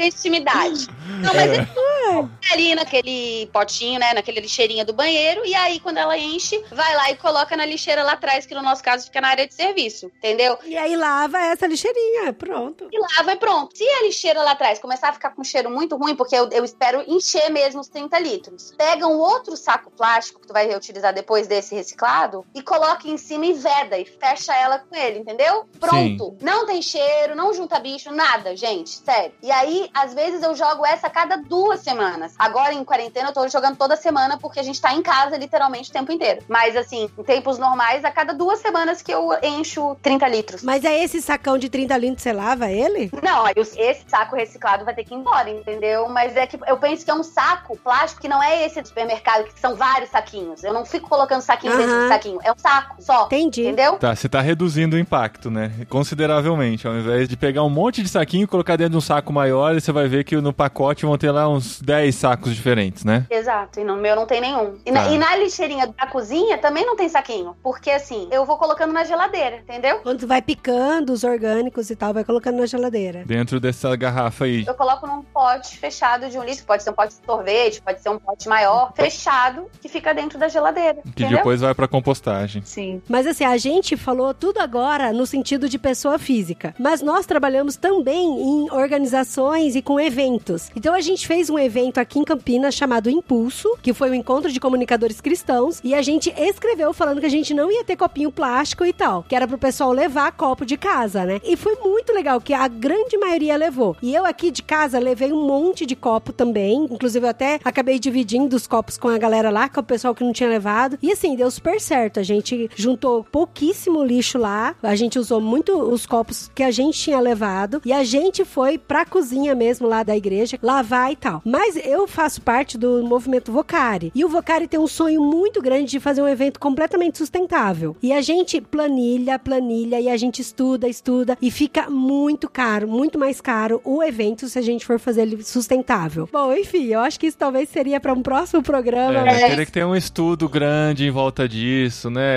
Tem intimidade. Não, mas é ali naquele potinho, né? Naquele lixeirinha do banheiro. E aí, quando ela enche, vai lá e coloca na lixeira lá atrás, que no nosso caso fica na área de serviço. Entendeu? E aí lava essa lixeirinha, pronto. E lava e pronto. Se a lixeira lá atrás começar a ficar com um cheiro muito ruim, porque eu, eu espero encher mesmo os 30 litros, pega um outro saco plástico que tu vai reutilizar depois desse reciclado e coloca em cima e veda e fecha ela com ele, entendeu? Pronto. Não tem cheiro, não junta bicho, nada, gente. Sério. E aí, às vezes, eu jogo essa a cada duas semanas. Agora, em quarentena, eu tô jogando toda semana porque a gente tá em casa literalmente o tempo inteiro. Mas, assim, em tempos normais, a cada duas semanas que eu encho 30 litros. Mas é esse sacão de 30 litros, você lava ele? Não, esse saco reciclado vai ter que ir embora, entendeu? Mas é que eu penso que é um saco plástico que não é esse do supermercado, que são vários saquinhos. Eu não fico colocando saquinho dentro Aham. de saquinho. É um saco só. Entendi. Entendeu? Tá, você tá reduzindo o impacto, né? Consideravelmente. Ao invés de pegar um monte de saquinho e colocar dentro de um saco maior, você vai ver que no pacote vão ter lá uns 10 sacos diferentes, né? Exato, e no meu não tem nenhum. E, na, Tá. e na lixeirinha da cozinha também não tem saquinho. Porque assim, eu vou colocando na geladeira, entendeu? Quando vai picando os orgânicos e tal, vai colocando na geladeira. Dentro dessa garrafa aí. Eu coloco num pote fechado de um litro. Pode ser um pote de sorvete, pode ser um pote maior, fechado, que fica dentro da geladeira. Que entendeu? depois vai pra compostagem. Sim. Mas assim, a gente falou tudo agora no sentido de pessoa física. Mas nós trabalhamos também em organizações e com eventos. Então a gente fez um evento aqui em Campinas chamado Impulso, que foi um encontro de comunicadores cristãos. E a gente escreveu falando que a gente não ia ter copinho plástico e tal. Que era pro pessoal levar copo de casa, né? E foi muito legal, que a grande maioria levou. E eu aqui de casa levei um monte de copo também. Inclusive eu até acabei dividindo os copos com a galera lá, com o pessoal que não tinha levado. E assim, deu super certo. A gente juntou pouquíssimo lixo lá. A gente usou muito os copos que a gente tinha levado. E a gente foi pra cozinha mesmo lá da igreja, lavar e tal. Mas eu faço parte do movimento Vocari. E o Vocari tem um sonho muito grande de fazer um evento completamente sustentável. E a gente planilha, planilha, e a gente estuda, estuda. E fica muito caro, muito mais caro o evento se a gente for fazer ele sustentável. Bom, enfim, eu acho que isso talvez seria para um próximo programa. É, mas- teria que ter um estudo grande em volta disso, né?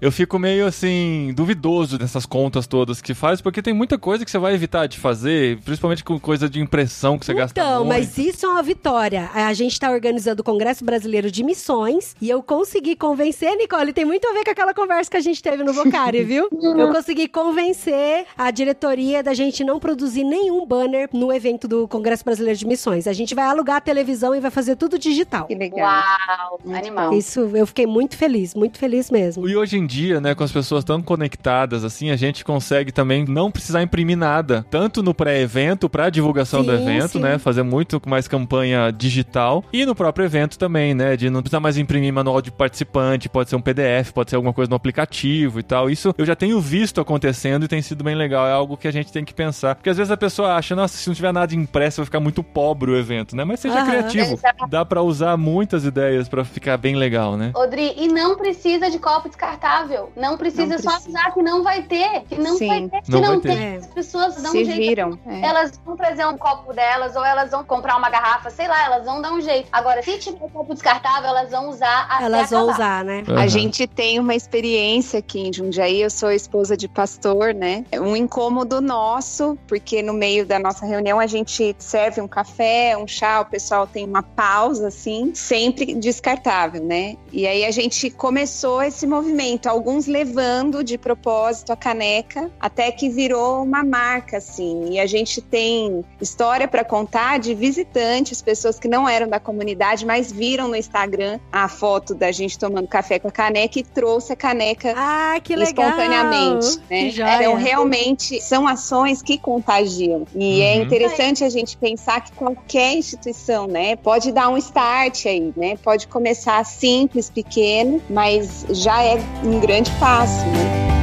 Eu fico meio assim, duvidoso dessas contas todas que faz, porque tem muita coisa que você vai evitar de fazer, principalmente com coisa de impressão que você gasta Então, mas isso é uma vitória. A gente tá organizando o Congresso Brasileiro de Missões e eu consegui convencer, Nicole, tem muito a ver com aquela conversa que a gente teve no Vocari, viu? <laughs> Eu consegui convencer a diretoria da gente não produzir nenhum banner no evento do Congresso Brasileiro de Missões. A gente vai alugar a televisão e vai fazer tudo digital. Que legal. Uau, animal. Isso, eu fiquei muito feliz, muito feliz mesmo. E hoje em dia, né, com as pessoas tão conectadas assim, a gente consegue também não precisar imprimir nada, tanto no pré-evento para divulgação do Sim, evento, sim. né, fazer muito mais campanha digital e no próprio evento também, né, de não precisar mais imprimir manual de participante, pode ser um PDF, pode ser alguma coisa no aplicativo e tal. Isso eu já tenho visto acontecendo e tem sido bem legal, é algo que a gente tem que pensar, porque às vezes a pessoa acha, nossa, se não tiver nada impresso vai ficar muito pobre o evento, né? Mas seja Aham. criativo. Dá para usar muitas ideias para ficar bem legal, né? Odri, e não precisa de copo descartável. Não precisa, Não só precisa. avisar que não vai ter. Que não Sim. vai ter. Se Não não, vai ter. tem, as pessoas dão Se um jeito. viram. é. Elas vão trazer um copo delas, ou elas vão comprar uma garrafa, sei lá, elas vão dar um jeito. Agora, se tiver copo descartável, elas vão usar até Elas vão acabar. usar, né? Aham. A gente tem uma experiência aqui em Jundiaí, eu sou esposa de pastor, né? É Um incômodo nosso, porque no meio da nossa reunião a gente serve um café, um chá, o pessoal tem uma pausa assim, sempre descartável, né? E aí a gente começou esse movimento, alguns levando de propósito a caneca, até que virou uma marca assim. E a gente tem história para contar de visitantes, pessoas que não eram da comunidade, mas viram no Instagram a foto da gente tomando café com a caneca e trouxe a caneca Ah, que legal! espontaneamente, né? Então, realmente, são ações que contagiam. E é Uhum. interessante a gente pensar que qualquer instituição, né, pode dar um start aí, né? Pode começar simples, pequeno, mas já é um grande passo, né?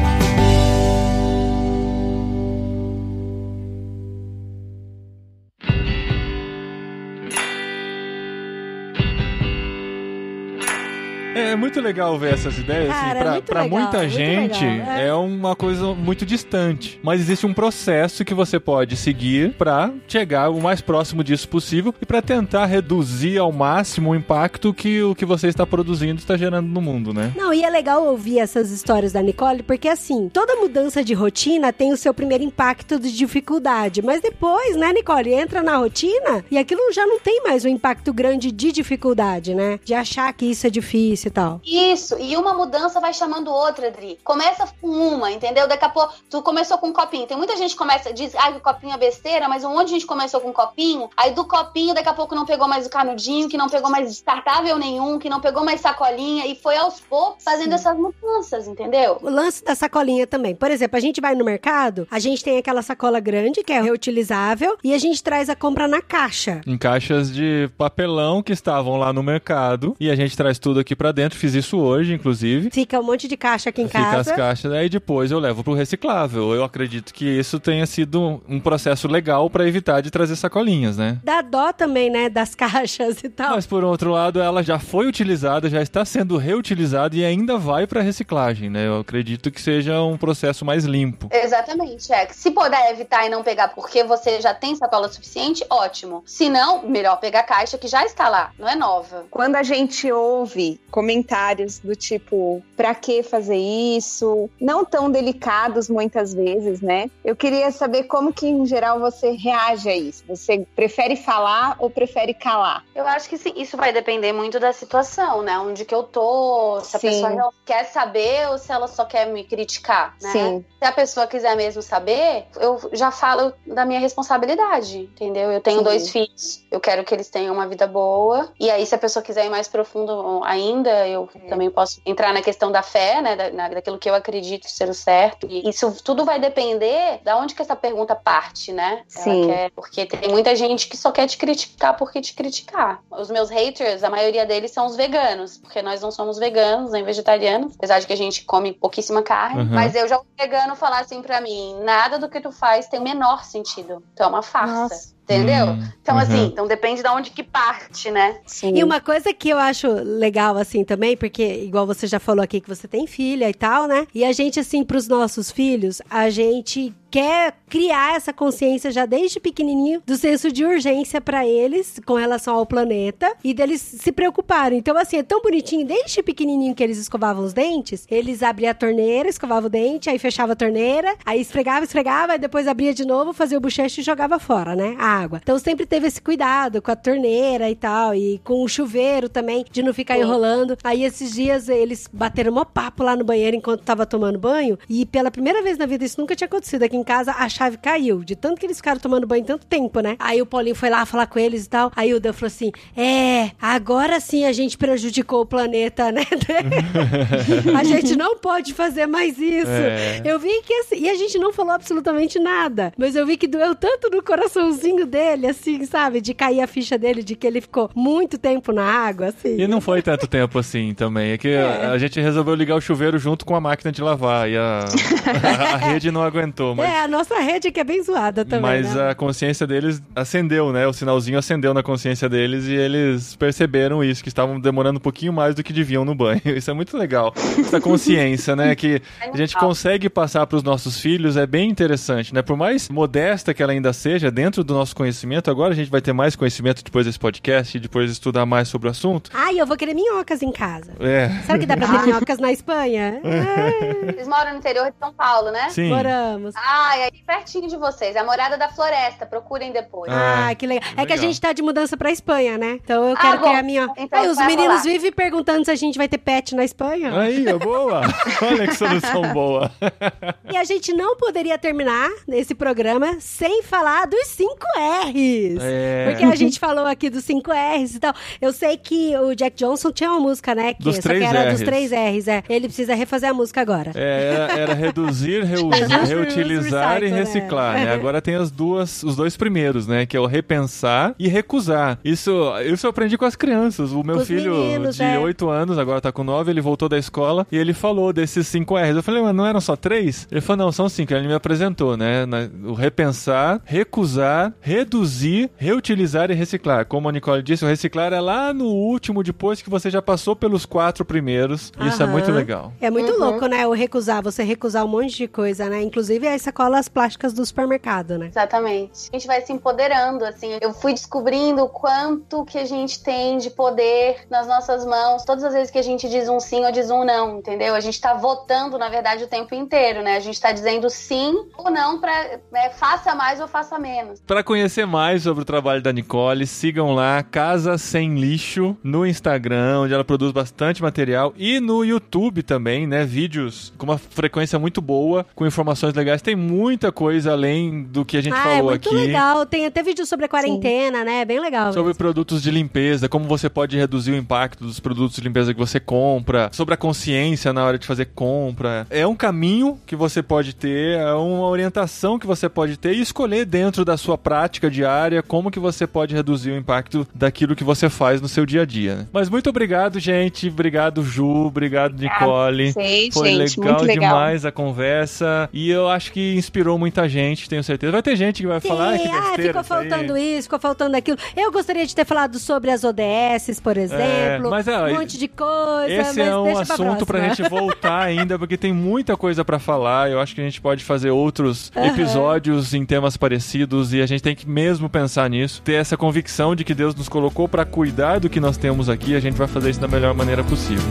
Muito legal ver essas ideias, Cara, assim, é pra, muito pra legal, muita muito gente legal, é. é. uma coisa muito distante. Mas existe um processo que você pode seguir pra chegar o mais próximo disso possível e pra tentar reduzir ao máximo o impacto que o que você está produzindo está gerando no mundo, né? Não, e é legal ouvir essas histórias da Nicole, porque assim, toda mudança de rotina tem o seu primeiro impacto de dificuldade. Mas depois, né, Nicole, entra na rotina e aquilo já não tem mais um impacto grande de dificuldade, né? De achar que isso é difícil e tal. Isso, e uma mudança vai chamando outra, Adri. Começa com uma, entendeu? Daqui a pouco, tu começou com um copinho. Tem muita gente que começa, diz, ah, que o copinho é besteira, mas um monte de gente começou com um copinho, aí do copinho, daqui a pouco não pegou mais o canudinho, que não pegou mais descartável nenhum, que não pegou mais sacolinha, e foi aos poucos fazendo essas mudanças, entendeu? O lance da sacolinha também. Por exemplo, a gente vai no mercado, a gente tem aquela sacola grande, que é reutilizável, e a gente traz a compra na caixa. Em caixas de papelão que estavam lá no mercado e a gente traz tudo aqui pra dentro. Fiz isso hoje, inclusive. Fica um monte de caixa aqui em Fica casa. as caixas, aí depois eu levo pro reciclável. Eu acredito que isso tenha sido um processo legal pra evitar de trazer sacolinhas, né? Dá dó também, né, das <laughs> caixas e tal. Mas por outro lado, ela já foi utilizada, já está sendo reutilizada e ainda vai para reciclagem, né? Eu acredito que seja um processo mais limpo. Exatamente, é. Se puder evitar e não pegar porque você já tem sacola suficiente, ótimo. Se não, melhor pegar a caixa que já está lá, não é nova. Quando a gente ouve comentários do tipo, pra que fazer isso? Não tão delicados muitas vezes, né? Eu queria saber como que, em geral, você reage a isso. Você prefere falar ou prefere calar? Eu acho que sim, isso vai depender muito da situação, né? Onde que eu tô, se a Sim. pessoa quer saber ou se ela só quer me criticar, né? Sim. Se a pessoa quiser mesmo saber, eu já falo da minha responsabilidade, entendeu? Eu tenho Sim. dois filhos, eu quero que eles tenham uma vida boa. E aí, se a pessoa quiser ir mais profundo ainda, eu É. também posso entrar na questão da fé, né? Da, daquilo que eu acredito ser o certo. E isso tudo vai depender da onde que essa pergunta parte, né? Sim. quer- porque tem muita gente que só quer te criticar porque te criticar. Os meus haters, a maioria deles são os veganos, porque nós não somos veganos nem vegetarianos, apesar de que a gente come pouquíssima carne. Uhum. Mas eu já ouvi vegano falar assim pra mim: nada do que tu faz tem o menor sentido. Então é uma farsa. Nossa. Entendeu? Hum, Então, uhum. assim, então depende de onde que parte, né? Sim. E uma coisa que eu acho legal, assim, também, porque, igual você já falou aqui, que você tem filha e tal, né? E a gente, assim, pros nossos filhos, a gente quer criar essa consciência já desde pequenininho do senso de urgência para eles com relação ao planeta e deles se preocuparem. Então, assim, é tão bonitinho, desde pequenininho que eles escovavam os dentes, eles abriam a torneira, escovavam o dente, aí fechava a torneira, aí esfregava, esfregava, e depois abria de novo, fazia o bochecho e jogava fora, né? A água. Então, sempre teve esse cuidado com a torneira e tal, e com o chuveiro também, de não ficar enrolando. Aí, esses dias, eles bateram um papo lá no banheiro enquanto tava tomando banho, e pela primeira vez na vida, isso nunca tinha acontecido aqui em casa, a chave caiu, de tanto que eles ficaram tomando banho tanto tempo, né? Aí o Paulinho foi lá falar com eles e tal. Aí o Dan falou assim: É, agora sim a gente prejudicou o planeta, né? <laughs> a gente não pode fazer mais isso. É. Eu vi que assim, e a gente não falou absolutamente nada, mas eu vi que doeu tanto no coraçãozinho dele, assim, sabe? De cair a ficha dele, de que ele ficou muito tempo na água, assim. E não foi tanto tempo assim também. É que a- a gente resolveu ligar o chuveiro junto com a máquina de lavar. E a, a, <laughs> a rede não aguentou. Mas, É, a nossa rede que é bem zoada também. mas né? a consciência deles acendeu, né? O sinalzinho acendeu na consciência deles e eles perceberam isso, que estavam demorando um pouquinho mais do que deviam no banho. <laughs> Isso é muito legal. Essa consciência, né? Que a gente consegue passar para os nossos filhos é bem interessante, né? Por mais modesta que ela ainda seja, dentro do nosso conhecimento, agora a gente vai ter mais conhecimento depois desse podcast e depois estudar mais sobre o assunto. Ai, eu vou querer minhocas em casa. É. Será que dá pra ter minhocas na Espanha? É, <laughs> Vocês moram no interior de São Paulo, né? Sim. moramos. Ah, é aí pertinho de vocês. A Morada da Floresta. Procurem depois. Ah, Ah, que legal. É que a gente tá de mudança pra Espanha, né? Então eu Ah, quero bom. criar minha. Então Aí os meninos rolar. vivem perguntando se a gente vai ter pet na Espanha. Aí, é boa! <laughs> Olha que solução boa. E a gente não poderia terminar esse programa sem falar dos 5 R's. É. Porque a gente falou aqui dos 5 R's e tal. Eu sei que o Jack Johnson tinha uma música, né? Que, Dos só três que era dos Rs. 3 R's, é. Ele precisa refazer a música agora. É, era, era reduzir, reus- Reduce, reutilizar e recycle, reciclar, né? né? <laughs> Agora tem as duas, os dois primeiros, né? Que é o repensar e recusar. Isso, isso eu aprendi com as crianças. O meu filho meninos, de é. 8 anos, agora tá com 9, ele voltou da escola e ele falou desses 5 R's. Eu falei, mas não eram só três? Ele falou, não, são cinco. Ele me apresentou, né? O repensar, recusar, reduzir, reutilizar e reciclar. Como a Nicole disse, o reciclar é lá no último, depois que você já passou pelos quatro primeiros. Isso é Aham. muito legal. É muito Uhum. louco, né? O recusar, você recusar um monte de coisa, né? Inclusive as sacolas plásticas do supermercado, né? Exatamente. A gente vai se empoderando, assim. Eu fui descobrindo o quanto que a gente tem de poder nas nossas mãos. Todas as vezes que a gente diz um sim ou diz um não, entendeu? A gente tá votando, na verdade, o tempo inteiro, né? A gente tá dizendo sim ou não pra né, faça mais ou faça menos. Para conhecer mais sobre o trabalho da Nicole, sigam lá Casa Sem Lixo no Instagram, onde ela produz bastante material e no YouTube também, né? Vídeos com uma frequência muito boa, com informações legais. Tem muita coisa além do que a gente ah, é falou muito aqui. legal. Tem até vídeo sobre a quarentena, né? Bem legal. Sobre mesmo. produtos de limpeza, como você pode reduzir o impacto dos produtos de limpeza que você compra, sobre a consciência na hora de fazer compra. É um caminho que você pode ter, é uma orientação que você pode ter e escolher dentro da sua prática diária como que você pode reduzir o impacto daquilo que você faz no seu dia a dia. né? Mas muito obrigado, gente. Obrigado, Ju. Obrigado, Nicole. Sei, Foi gente, legal, muito legal. demais a conversa e eu acho que inspirou muita gente, tenho certeza. Vai ter gente que vai falar, "Ai, que Sim, ah, besteira ficou isso aí." faltando isso, ficou faltando aquilo. Eu gostaria de ter falado sobre as ODS, por exemplo. mas, é, um monte de coisa. Esse mas é um pra assunto pra próxima. gente voltar ainda, porque tem muita coisa pra falar. Eu acho que a gente pode fazer outros Aham. episódios em temas parecidos e a gente tem que mesmo pensar nisso, ter essa convicção de que Deus nos colocou pra cuidar do que nós temos aqui. e A gente vai fazer isso da melhor maneira possível.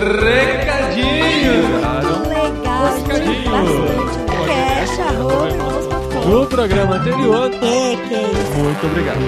Recadinhos! Legal, Recadinho. bastante. Cash, arroba, No programa anterior, É, que é isso. muito obrigado.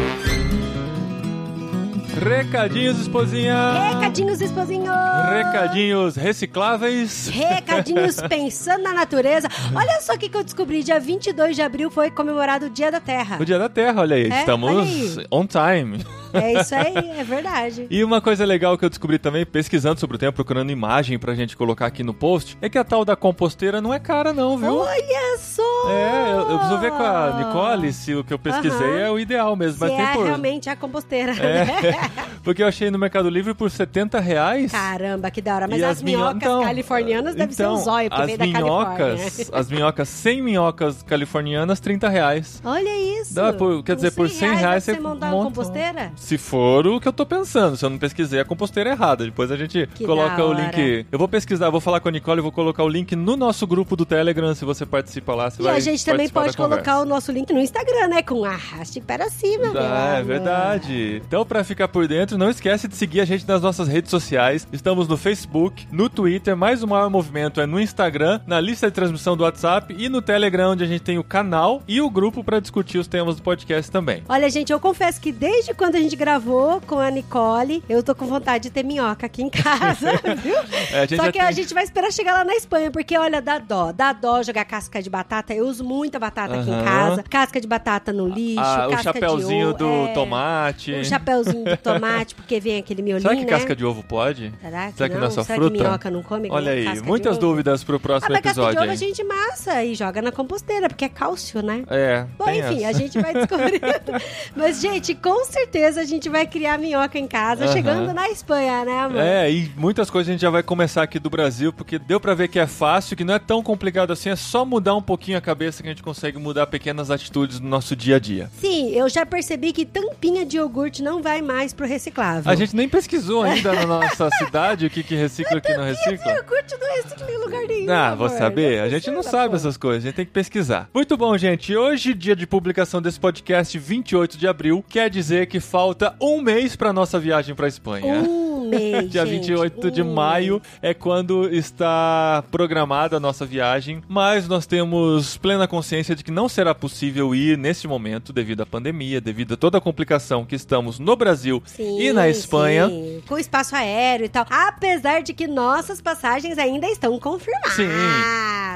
Recadinhos, esposinha! Recadinhos, esposinho! Recadinhos recicláveis. Recadinhos <laughs> pensando na natureza. Olha só o que que eu descobri. Dia 22 de abril foi comemorado o Dia da Terra. O Dia da Terra, olha aí. É, Estamos olha aí. on time. É isso aí, é verdade. E uma coisa legal que eu descobri também, pesquisando sobre o tema, procurando imagem pra gente colocar aqui no post, é que a tal da composteira não é cara não, viu? Olha só! É, eu, eu preciso ver com a Nicole se o que eu pesquisei Aham. é o ideal mesmo. Se Mas tem é por... realmente a composteira. É. né? <laughs> Porque eu achei no Mercado Livre por 70 reais. Caramba, que da hora. Mas as, as minho- minhocas então, californianas devem ser um então, zóio, porque as Califórnia. minhocas, as minhocas, 100 minhocas californianas, 30 reais. Olha isso. Dá por- quer dizer, por 100 reais pra você você montar uma monta- composteira? Se for o que eu tô pensando, se eu não pesquisei a composteira errada. Depois a gente Que coloca o link. Eu vou pesquisar, vou falar com a Nicole, vou colocar o link no nosso grupo do Telegram, se você participa lá, você E vai a gente também pode colocar o nosso link no Instagram, né? Com arraste para cima, Ah, é verdade. Então, pra ficar por dentro, não esquece de seguir a gente nas nossas redes sociais. Estamos no Facebook, no Twitter, mais o maior movimento é no Instagram, na lista de transmissão do WhatsApp e no Telegram, onde a gente tem o canal e o grupo pra discutir os temas do podcast também. Olha, gente, eu confesso que desde quando a gente gravou com a Nicole, eu tô com vontade de ter minhoca aqui em casa, <laughs> viu? É, a gente Só que a tem- gente vai esperar chegar lá na Espanha, porque olha, dá dó. Dá dó jogar casca de batata. Eu uso muita batata aqui em casa. Casca de batata no lixo, Ah, o chapéuzinho de do ovo, é, tomate. O chapéuzinho do tomate, porque vem aquele miolinho, Será que né? casca de ovo pode? Será que Será que não? não é só Será fruta? que minhoca não come Olha aí, muitas ovo? dúvidas pro Ah, próximo mas casca de episódio ovo a gente massa e joga na composteira, porque é cálcio, né? É, Bom, enfim, essa. a gente vai <laughs> descobrindo. Mas, gente, com certeza a gente vai criar minhoca em casa, Aham. chegando na Espanha, né, amor? É, e muitas coisas a gente já vai começar aqui do Brasil, porque deu pra ver que é fácil, que não é tão complicado assim, é só mudar um pouquinho a cabeça que a gente consegue mudar pequenas atitudes no nosso dia a dia. Sim, eu já percebi que tampinha de iogurte não vai mais pro reciclável. A gente nem pesquisou ainda na nossa <laughs> cidade o que, que recicla e o que não recicla. Iogurte não recicla em lugar nenhum. Ah, vou saber? Não A gente não precisa, sabe essas coisas, a gente tem que pesquisar. Muito bom, gente. Hoje, dia de publicação desse podcast, 28 de abril, quer dizer que falta um mês pra nossa viagem pra Espanha. Um <laughs> mês, Dia gente, 28 de um maio mês. é quando está programada a nossa viagem, mas nós temos plena consciência de que não será possível ir neste momento devido à pandemia, devido a toda a complicação que estamos no Brasil Sim, e na Espanha. sim, com espaço aéreo e tal. Apesar de que nossas passagens ainda estão confirmadas. Sim.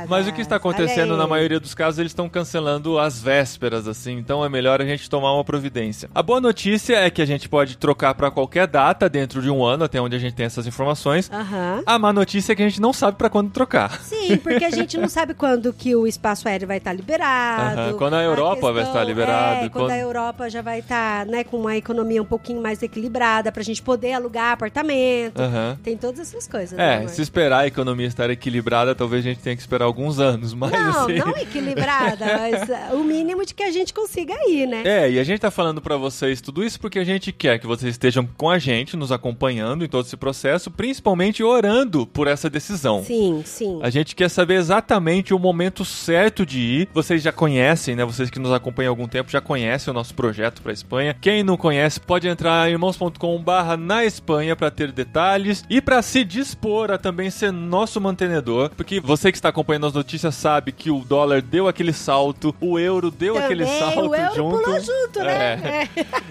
Mas o que está acontecendo na maioria dos casos, eles estão cancelando as vésperas, assim, então é melhor a gente tomar uma providência. A boa notícia é que a gente pode trocar para qualquer data dentro de um ano, até onde a gente tem essas informações. Aham. A má notícia é que a gente não sabe para quando trocar. Sim, porque a <laughs> gente não sabe quando que o espaço aéreo vai estar liberado. Aham, quando a Europa vai estar liberado, É, quando, quando- a Europa já vai estar, né, com uma economia um pouquinho mais equilibrada pra gente poder alugar apartamento. Aham. Tem todas essas coisas, né, É, amor? se esperar a economia estar equilibrada, talvez a gente tenha que esperar alguns anos, mas Não, assim... não equilibrada, <laughs> mas uh, o mínimo de que a gente consiga ir, né? É, e a gente tá falando pra vocês tudo isso porque a gente quer que vocês estejam com a gente, nos acompanhando em todo esse processo, principalmente orando por essa decisão. Sim, sim. A gente quer saber exatamente o momento certo de ir. Vocês já conhecem, né? Vocês que nos acompanham há algum tempo já conhecem o nosso projeto para Espanha. Quem não conhece pode entrar em irmãos.com/barra na Espanha para ter detalhes e para se dispor a também ser nosso mantenedor, porque você que está acompanhando as notícias sabe que o dólar deu aquele salto, o euro deu aquele Também, salto o euro junto. pulou junto, né? É.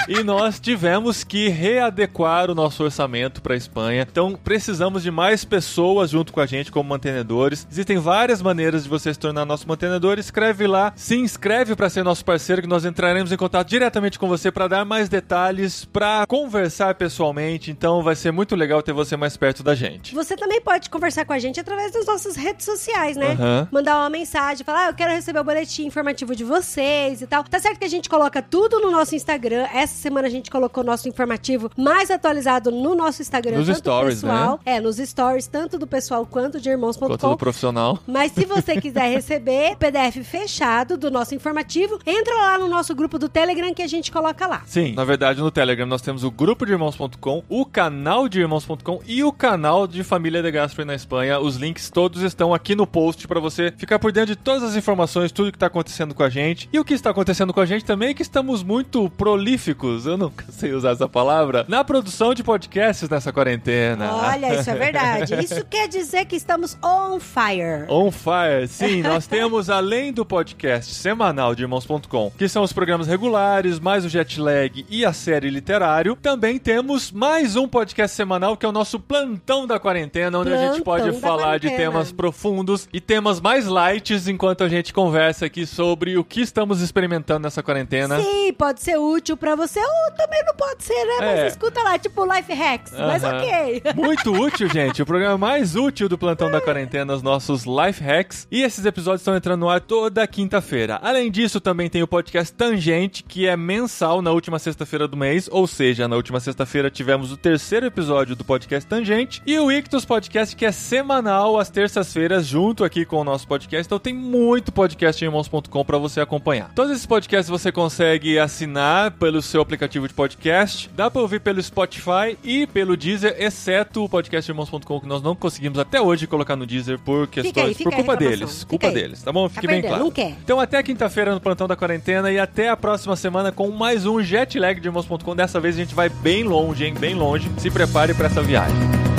E nós tivemos que readequar o nosso orçamento para a Espanha. Então precisamos de mais pessoas junto com a gente como mantenedores. Existem várias maneiras de você se tornar nosso mantenedor. Escreve lá, se inscreve para ser nosso parceiro que nós entraremos em contato diretamente com você para dar mais detalhes, para conversar pessoalmente. Então vai ser muito legal ter você mais perto da gente. Você também pode conversar com a gente através das nossas redes sociais, né? Aham. Mandar uma mensagem, falar, ah, eu quero receber o boletim informativo de vocês e tal. Tá certo que a gente coloca tudo no nosso Instagram. Essa semana a gente colocou o nosso informativo mais atualizado no nosso Instagram. Nos tanto stories, do pessoal, né? É, nos stories, tanto do pessoal quanto de Quanto do irmãos.com. profissional. Mas se você <laughs> quiser receber PDF fechado do nosso informativo, entra lá no nosso grupo do Telegram que a gente coloca lá. Sim, na verdade no Telegram nós temos o grupo de irmãos.com, o canal de irmãos.com e o canal de Família de Gasper na Espanha. Os links todos estão aqui no post para você ficar por dentro de todas as informações, tudo que está acontecendo com a gente. E o que está acontecendo com a gente também é que estamos muito prolíficos, eu nunca sei usar essa palavra, na produção de podcasts nessa quarentena. Olha, isso é verdade. <laughs> Isso quer dizer que estamos on fire. On Fire, sim, nós <laughs> temos além do podcast semanal de irmãos.com, que são os programas regulares, mais o jet lag e a série literário, também temos mais um podcast semanal que é o nosso plantão da quarentena, onde a gente Plantão pode falar de quarentena. temas profundos e temas mais lights enquanto a gente conversa aqui sobre o que estamos experimentando nessa quarentena. Sim, pode ser útil pra você ou também não pode ser, né? Mas É. escuta lá, tipo Life Hacks. Mas Aham. ok. <laughs> Muito útil, gente. O programa mais útil do Plantão da Quarentena, os nossos Life Hacks. E esses episódios estão entrando no ar toda quinta-feira. Além disso, também tem o podcast Tangente, que é mensal na última sexta-feira do mês. Ou seja, na última sexta-feira tivemos o terceiro episódio do podcast Tangente. E o Ictus Podcast, que é semanal, às terças-feiras, junto aqui com o nosso podcast. Então tem muito podcast em irmãos.com pra você acompanhar. Todos esses podcasts você consegue assinar pelo seu aplicativo de podcast. Dá pra ouvir pelo Spotify e pelo Deezer, exceto o podcast irmãos.com, que nós não conseguimos até hoje colocar no Deezer por questões. aí, por culpa deles. Culpa aí. deles, tá bom? Fique Tá bem claro. não quer. Então até quinta-feira no Plantão da Quarentena e até a próxima semana com mais um Jet Lag de irmãos.com. Dessa vez a gente vai bem longe, hein? Bem longe. Se prepare pra essa viagem.